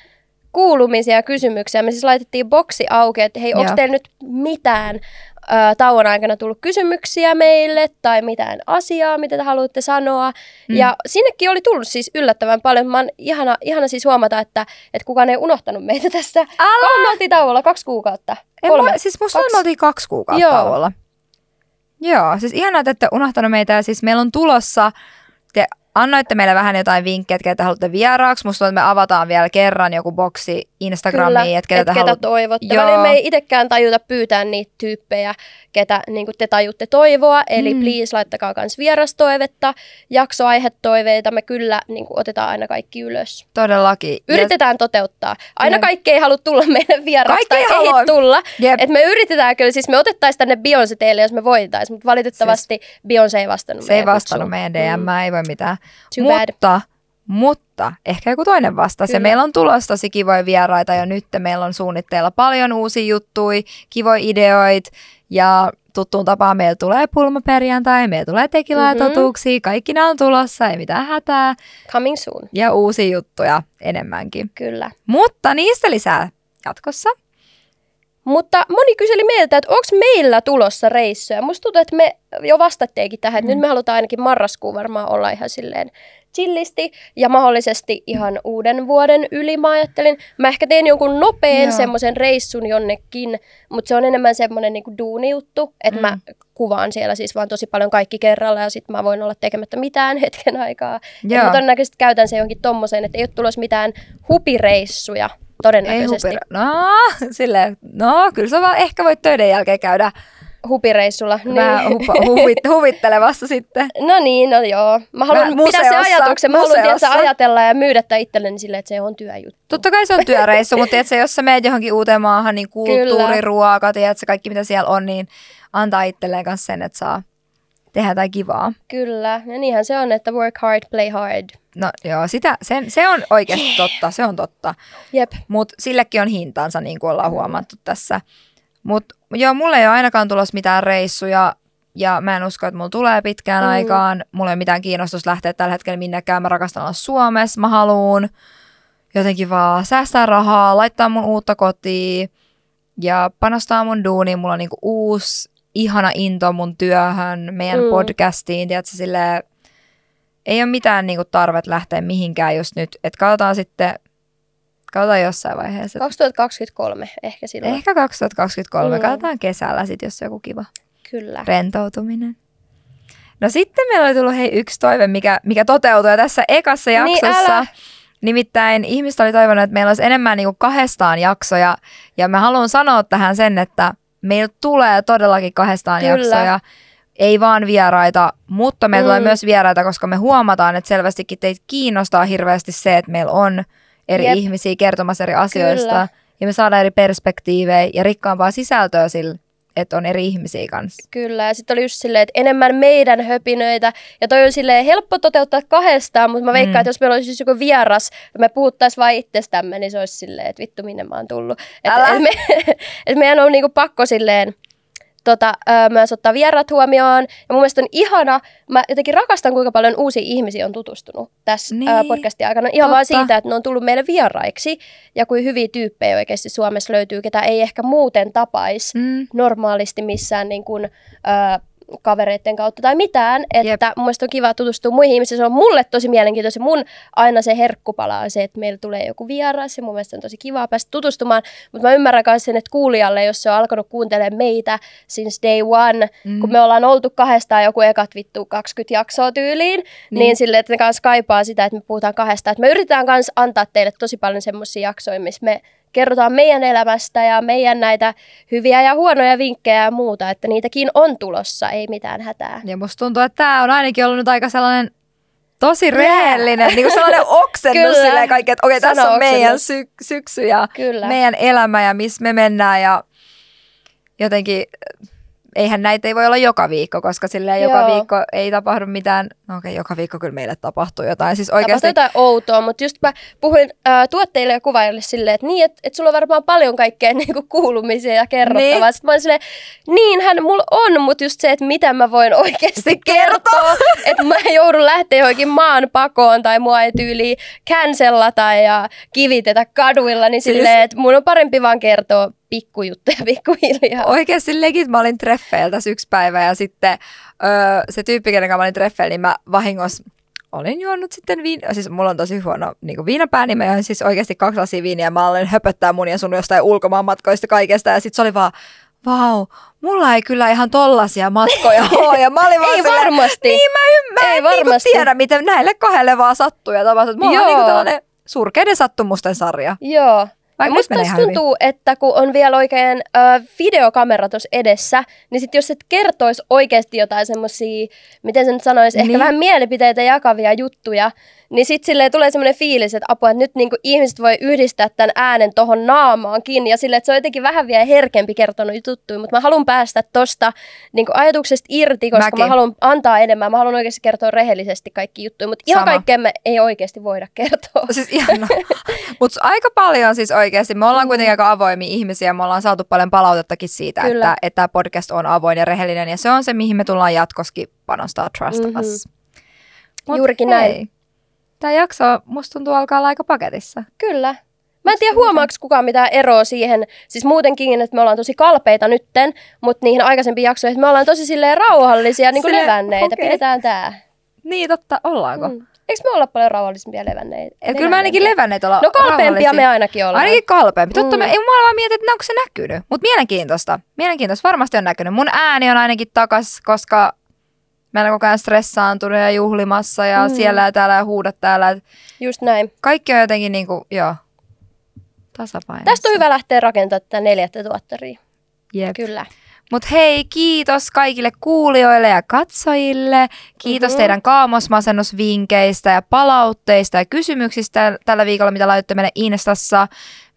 kuulumisia ja kysymyksiä? Me siis laitettiin boksi auki, että hei, onko teillä nyt mitään tauon aikana tullut kysymyksiä meille tai mitään asiaa, mitä te haluatte sanoa. Mm. Ja sinnekin oli tullut siis yllättävän paljon. Mä oon ihana, ihana siis huomata, että, että kukaan ei unohtanut meitä tässä. Älä! Kauan me oltiin tauolla? Kaksi kuukautta? En Kolme? Mä, siis musta Kaksi. me oltiin kaksi kuukautta Joo. tauolla. Joo, siis ihanaa, että ette unohtanut meitä. Ja siis meillä on tulossa, annoitte meille vähän jotain vinkkejä, että ketä haluatte vieraaksi. Musta tuntuu, että me avataan vielä kerran joku boksi Instagramiin, Kyllä, että ketä, et te ketä haluatte. toivotte. Joo. Välillä me ei itsekään tajuta pyytää niitä tyyppejä, ketä niin te tajutte toivoa. Eli Mm. please laittakaa myös vierastoivetta, jaksoaihetoiveita. Me kyllä niin otetaan aina kaikki ylös. Todellakin. Ja- Yritetään toteuttaa. Aina Jep. kaikki ei halua tulla meille vieraaksi Kaikki tai ei halua. tulla. Jep. Et me yritetään kyllä, siis me otettaisiin tänne Beyoncé teille, jos me voitaisiin, mutta valitettavasti Beyoncé ei vastannut se ei meidän vastannut kutsuun. meidän DM, Mm. ei voi mitään. Too bad. mutta, mutta ehkä joku toinen vastasi. Ja Kyllä. meillä on tulossa tosi kivoja vieraita jo nyt. Meillä on suunnitteilla paljon uusia juttuja, kivoja ideoita ja tuttuun tapaan meillä tulee pulmaperjantai, meillä tulee tekilaa Mhm. mm-hmm. totuuksia, kaikki nämä on tulossa, ei mitään hätää Coming soon, ja uusia juttuja enemmänkin. kyllä. Mutta niistä lisää jatkossa. Mutta moni kyseli meiltä, että onko meillä tulossa reissuja. Musta tuntuu, että me jo vastatteekin tähän, että Mm. nyt me halutaan ainakin marraskuun varmaan olla ihan silleen chillisti ja mahdollisesti ihan uuden vuoden yli mä ajattelin. Mä ehkä teen jonkun nopean Joo. semmoisen reissun jonnekin, mutta se on enemmän semmoinen niinku duunijuttu, että Mm. mä kuvaan siellä siis vaan tosi paljon kaikki kerralla ja sitten mä voin olla tekemättä mitään *laughs* hetken aikaa. Joo. mä todennäköisesti käytän se johonkin tommoseen, että ei ole tulossa mitään hupireissuja Ei todennäköisesti. hupira. No, *laughs* silleen, no, kyllä sä vaan ehkä voit töiden jälkeen käydä Hupireissulla. vähän hupa, huvit, huvittelevassa sitten. *laughs* No niin, no joo. Mä haluan Vähän pitää se museossa, ajatuksen. Mä haluan museossa. tiedätkö, ajatella ja myydä tämän itselleni silleen, että se on työjuttu. Totta kai se on työreissu, mutta tiedätkö, jos sä meet johonkin uuteen maahan, niin kulttuuri, ruoka, tiedätkö, kaikki mitä siellä on, niin antaa itselleen kanssa sen, että saa tehdä jotain kivaa. Kyllä, ja niinhän se on, että work hard, play hard. No joo, sitä, sen, se on oikeasti totta, se on totta. Jep. Mutta sillekin on hintansa, niin kuin ollaan huomattu tässä. Mutta joo, mulla ei ole ainakaan tulossa mitään reissuja, ja mä en usko, että mulla tulee pitkään Mm. mm. aikaan. Mulla ei ole mitään kiinnostusta lähteä tällä hetkellä minnekään. Mä rakastan olla Suomessa, mä haluun jotenkin vaan säästää rahaa, laittaa mun uutta kotiin ja panostaa mun duuniin. Mulla on niinku uusi, ihana into mun työhön, meidän Mm. podcastiin, tiedätkö, silleen, ei ole mitään niinku tarvet lähteä mihinkään just nyt. Että katsotaan sitten, katsotaan jossain vaiheessa. 2023 ehkä silloin. Ehkä 2023, Mm. katsotaan kesällä sitten, jos on joku kiva Kyllä. rentoutuminen. No sitten meillä oli tullut hei yksi toive, mikä, mikä toteutui tässä ekassa Niin, jaksossa. älä. Nimittäin ihmiset oli toivonut, että meillä olisi enemmän niin kuin kahdestaan jaksoja. Ja mä haluan sanoa tähän sen, että meillä tulee todellakin kahdestaan Kyllä. jaksoja. Ei vaan vieraita, mutta meillä Mm. tulee myös vieraita, koska me huomataan, että selvästikin teitä kiinnostaa hirveästi se, että meillä on eri Jep. ihmisiä kertomassa eri asioista. Kyllä. Ja me saadaan eri perspektiivejä ja rikkaampaa sisältöä sillä, että on eri ihmisiä kanssa. Kyllä, ja sitten oli just silleen, että enemmän meidän höpinöitä, ja toi on silleen helppo toteuttaa kahdestaan, mutta mä veikkaan, Mm. että jos meillä olisi siis joku vieras, ja me puhuttaisiin vain itsestämme, niin se olisi silleen, että vittu, minne mä oon tullut. Että et me, *laughs* et meidän on niinku pakko silleen, tota, ö, myös ottaa vieraat huomioon. Ja mun mielestä on ihana, mä jotenkin rakastan, kuinka paljon uusia ihmisiä on tutustunut tässä Niin, niin, podcastin aikana. Ihan vaan totta. siitä, että ne on tullut meille vieraiksi, ja kuin hyviä tyyppejä oikeasti Suomessa löytyy, ketä ei ehkä muuten tapaisi Mm. normaalisti missään niin kuin, ö, kavereiden kautta tai mitään. Että Jep. mun mielestä on kiva tutustua muihin ihmisiin. Se on mulle tosi mielenkiintoista. Mun aina se herkkupala on se, että meillä tulee joku vieras ja mun mielestä on tosi kiva päästä tutustumaan. Mutta mä ymmärrän myös sen, että kuulijalle, jos se on alkanut kuuntelemaan meitä since day one, mm. kun me ollaan oltu kahdestaan joku ekat vittu 20 jaksoa tyyliin, niin, niin silleen, että ne kanssa kaipaa sitä, että me puhutaan kahdestaan. Että me yritetään myös antaa teille tosi paljon semmoisia jaksoja, missä me kerrotaan meidän elämästä ja meidän näitä hyviä ja huonoja vinkkejä ja muuta, että niitäkin on tulossa, ei mitään hätää. Ja musta tuntuu, että tämä on ainakin ollut nyt aika sellainen tosi rehellinen, yeah. niin kuin sellainen *laughs* oksennus silleen kaikki, että okei, okay, tässä on oksennus. meidän sy- syksy ja Kyllä. meidän elämä ja missä me mennään ja jotenkin eihän näitä ei voi olla joka viikko, koska sille joka viikko ei tapahdu mitään. No okei, okay, joka viikko kyllä meille tapahtuu jotain. Siis oikeasti... Tapahtuu jotain outoa, mutta just mä puhuin äh, tuotteille ja kuvaajille silleen, että niin, että et sulla on varmaan paljon kaikkea *laughs* niinku kuulumisia ja kerrottavaa. Niin. Sitten mä olin silleen, niinhän mulla on, mutta just se, että mitä mä voin oikeasti *laughs* kertoa. että mä joudun lähteä johonkin maan pakoon tai mua ei tyyli cancellata ja kivitetä kaduilla, niin siis... silleen, että mun on parempi vaan kertoa pikkujuttuja *laughs* pikkuhiljaa. Oikeasti legit mä olin treffeiltä yksi päivä ja sitten öö, se tyyppi, kenen mä olin treffeillä, niin mä vahingossa olin juonut sitten viin, siis mulla on tosi huono niin viinapää, niin mä join siis oikeasti kaksi lasia viiniä ja mä olen höpöttää mun ja sun jostain ulkomaan matkoista kaikesta ja sitten se oli vaan, vau, mulla ei kyllä ihan tollasia matkoja *laughs* ole. Ja mä olin vaan ei silleen, varmasti. Niin mä ymmärrän, ei niin varmasti. tiedä, miten näille kahdelle vaan sattuu ja tapahtuu. Mulla Joo. on niin tällainen surkeiden sattumusten sarja. Joo, Vaikka musta tuntuu, hyvin. että kun on vielä oikein ö, videokamera tuossa edessä, niin sit jos et kertoisi oikeasti jotain semmoisia, miten sen sanoisi, niin. ehkä vähän mielipiteitä jakavia juttuja, niin sitten sille tulee semmoinen fiilis, että apua, että nyt niinku ihmiset voi yhdistää tämän äänen tohon naamaankin ja sille, että se on jotenkin vähän vielä herkempi kertonut juttuja, mutta mä haluan päästä tosta niinku ajatuksesta irti, koska Mäkin. mä haluan antaa enemmän, mä haluan oikeasti kertoa rehellisesti kaikki juttuja, mutta ihan kaikkea me ei oikeasti voida kertoa. Siis ihan, *laughs* mutta aika paljon siis oikeasti, me ollaan mm. kuitenkin aika avoimia ihmisiä, me ollaan saatu paljon palautettakin siitä, Kyllä. että, että podcast on avoin ja rehellinen ja se on se, mihin me tullaan jatkoskin panostaa, trust mm-hmm. us. Mut Juurikin hei. näin. Tämä jakso musta tuntuu alkaa olla aika paketissa. Kyllä. Mä en tiedä huomaako kukaan mitään eroa siihen, siis muutenkin, että me ollaan tosi kalpeita nytten, mutta niihin aikaisempiin jaksoihin, että me ollaan tosi silleen rauhallisia, niin kuin Sille, levänneitä, okay. pidetään tää. Niin totta, ollaanko? Mm. Eikö me olla paljon rauhallisempia levänneitä? Ja kyllä me ainakin levänneet olla No kalpeampia me ainakin ollaan. Ainakin kalpeampi. Totta, mm. me, ei mä vaan mietin, että onko se näkynyt. Mutta mielenkiintoista. Mielenkiintoista. Varmasti on näkynyt. Mun ääni on ainakin takas, koska Mä olen koko ajan stressaantunut ja juhlimassa ja mm. siellä ja täällä ja huudat täällä. Just näin. Kaikki on jotenkin niin kuin, joo, tasapainossa. Tästä on hyvä lähteä rakentamaan tätä neljättä tuottaria. Jep. Kyllä. Mutta hei, kiitos kaikille kuulijoille ja katsojille. Kiitos mm-hmm. teidän kaamosmasennusvinkkeistä ja palautteista ja kysymyksistä tällä viikolla, mitä laitatte meille Instassa.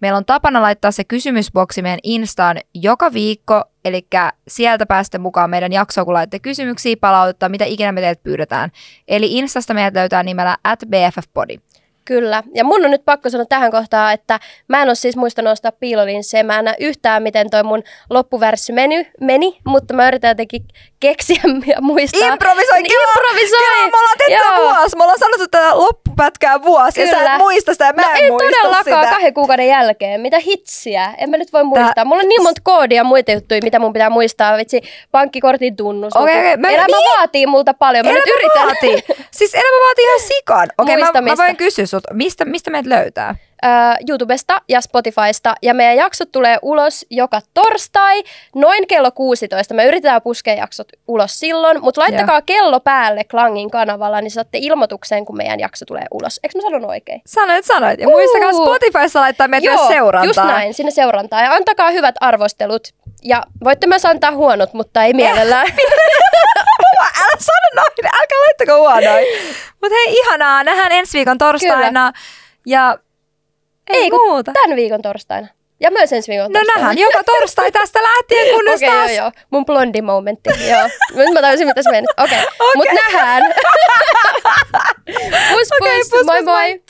Meillä on tapana laittaa se kysymysboksi meidän Instaan joka viikko, eli sieltä päästä mukaan meidän jaksoon, kun laitatte kysymyksiä, palautetta, mitä ikinä me teiltä pyydetään. Eli Instasta meidät löytää nimellä at BFFpodi. Kyllä. Ja mun on nyt pakko sanoa tähän kohtaan, että mä en ole siis muistanut ostaa piilolinssejä. Mä en yhtään, miten toi mun loppuvärssy meni, meni mutta mä yritän jotenkin keksiä *laughs* ja muistaa. Improvisoi! Niin, improvisoi! Kyllä, me ollaan tehty vuosi. Me ollaan sanottu tätä loppupätkää vuosi Kyllä. ja sä et muista sitä ja mä no, en, en muista todellakaan sitä. kahden kuukauden jälkeen. Mitä hitsiä? En mä nyt voi muistaa. Tää... Mulla on niin monta koodia ja muita juttuja, mitä mun pitää muistaa. Vitsi, pankkikortin tunnus. Okay, okay. Mä, elämä niin... vaatii multa paljon. Mä elämä nyt yritän. Vaatii. siis elämä vaatii ihan sikan. Okei, okay, mä, mä voin kysyä sut, mistä, mistä meidät löytää? YouTubesta ja Spotifysta. Ja meidän jaksot tulee ulos joka torstai noin kello 16. Me yritetään puskea jaksot ulos silloin, mutta laittakaa Joo. kello päälle Klangin kanavalla, niin saatte ilmoituksen, kun meidän jakso tulee ulos. Eikö mä sanon oikein? Sanoit, sanoit. Ja muistakaa Spotifyssa laittaa meitä Joo, seurantaa. just näin, sinne seurantaa. Ja antakaa hyvät arvostelut. Ja voitte myös antaa huonot, mutta ei mielellään. *laughs* Älä sano noin, älkää laittako huonoin. *laughs* Mutta hei, ihanaa. Nähdään ensi viikon torstaina. Kyllä. Ja ei, ei muuta. Tämän viikon torstaina. Ja myös ensi viikon No nähdään joka torstai tästä lähtien, kunnes okay, taas... joo, joo. Mun blondi momentti, joo. Nyt mä tajusin, mitä se meni. Okei, okay. okay. mut nähdään. *laughs* pus, pus, okay, pus, moi pus, moi. moi.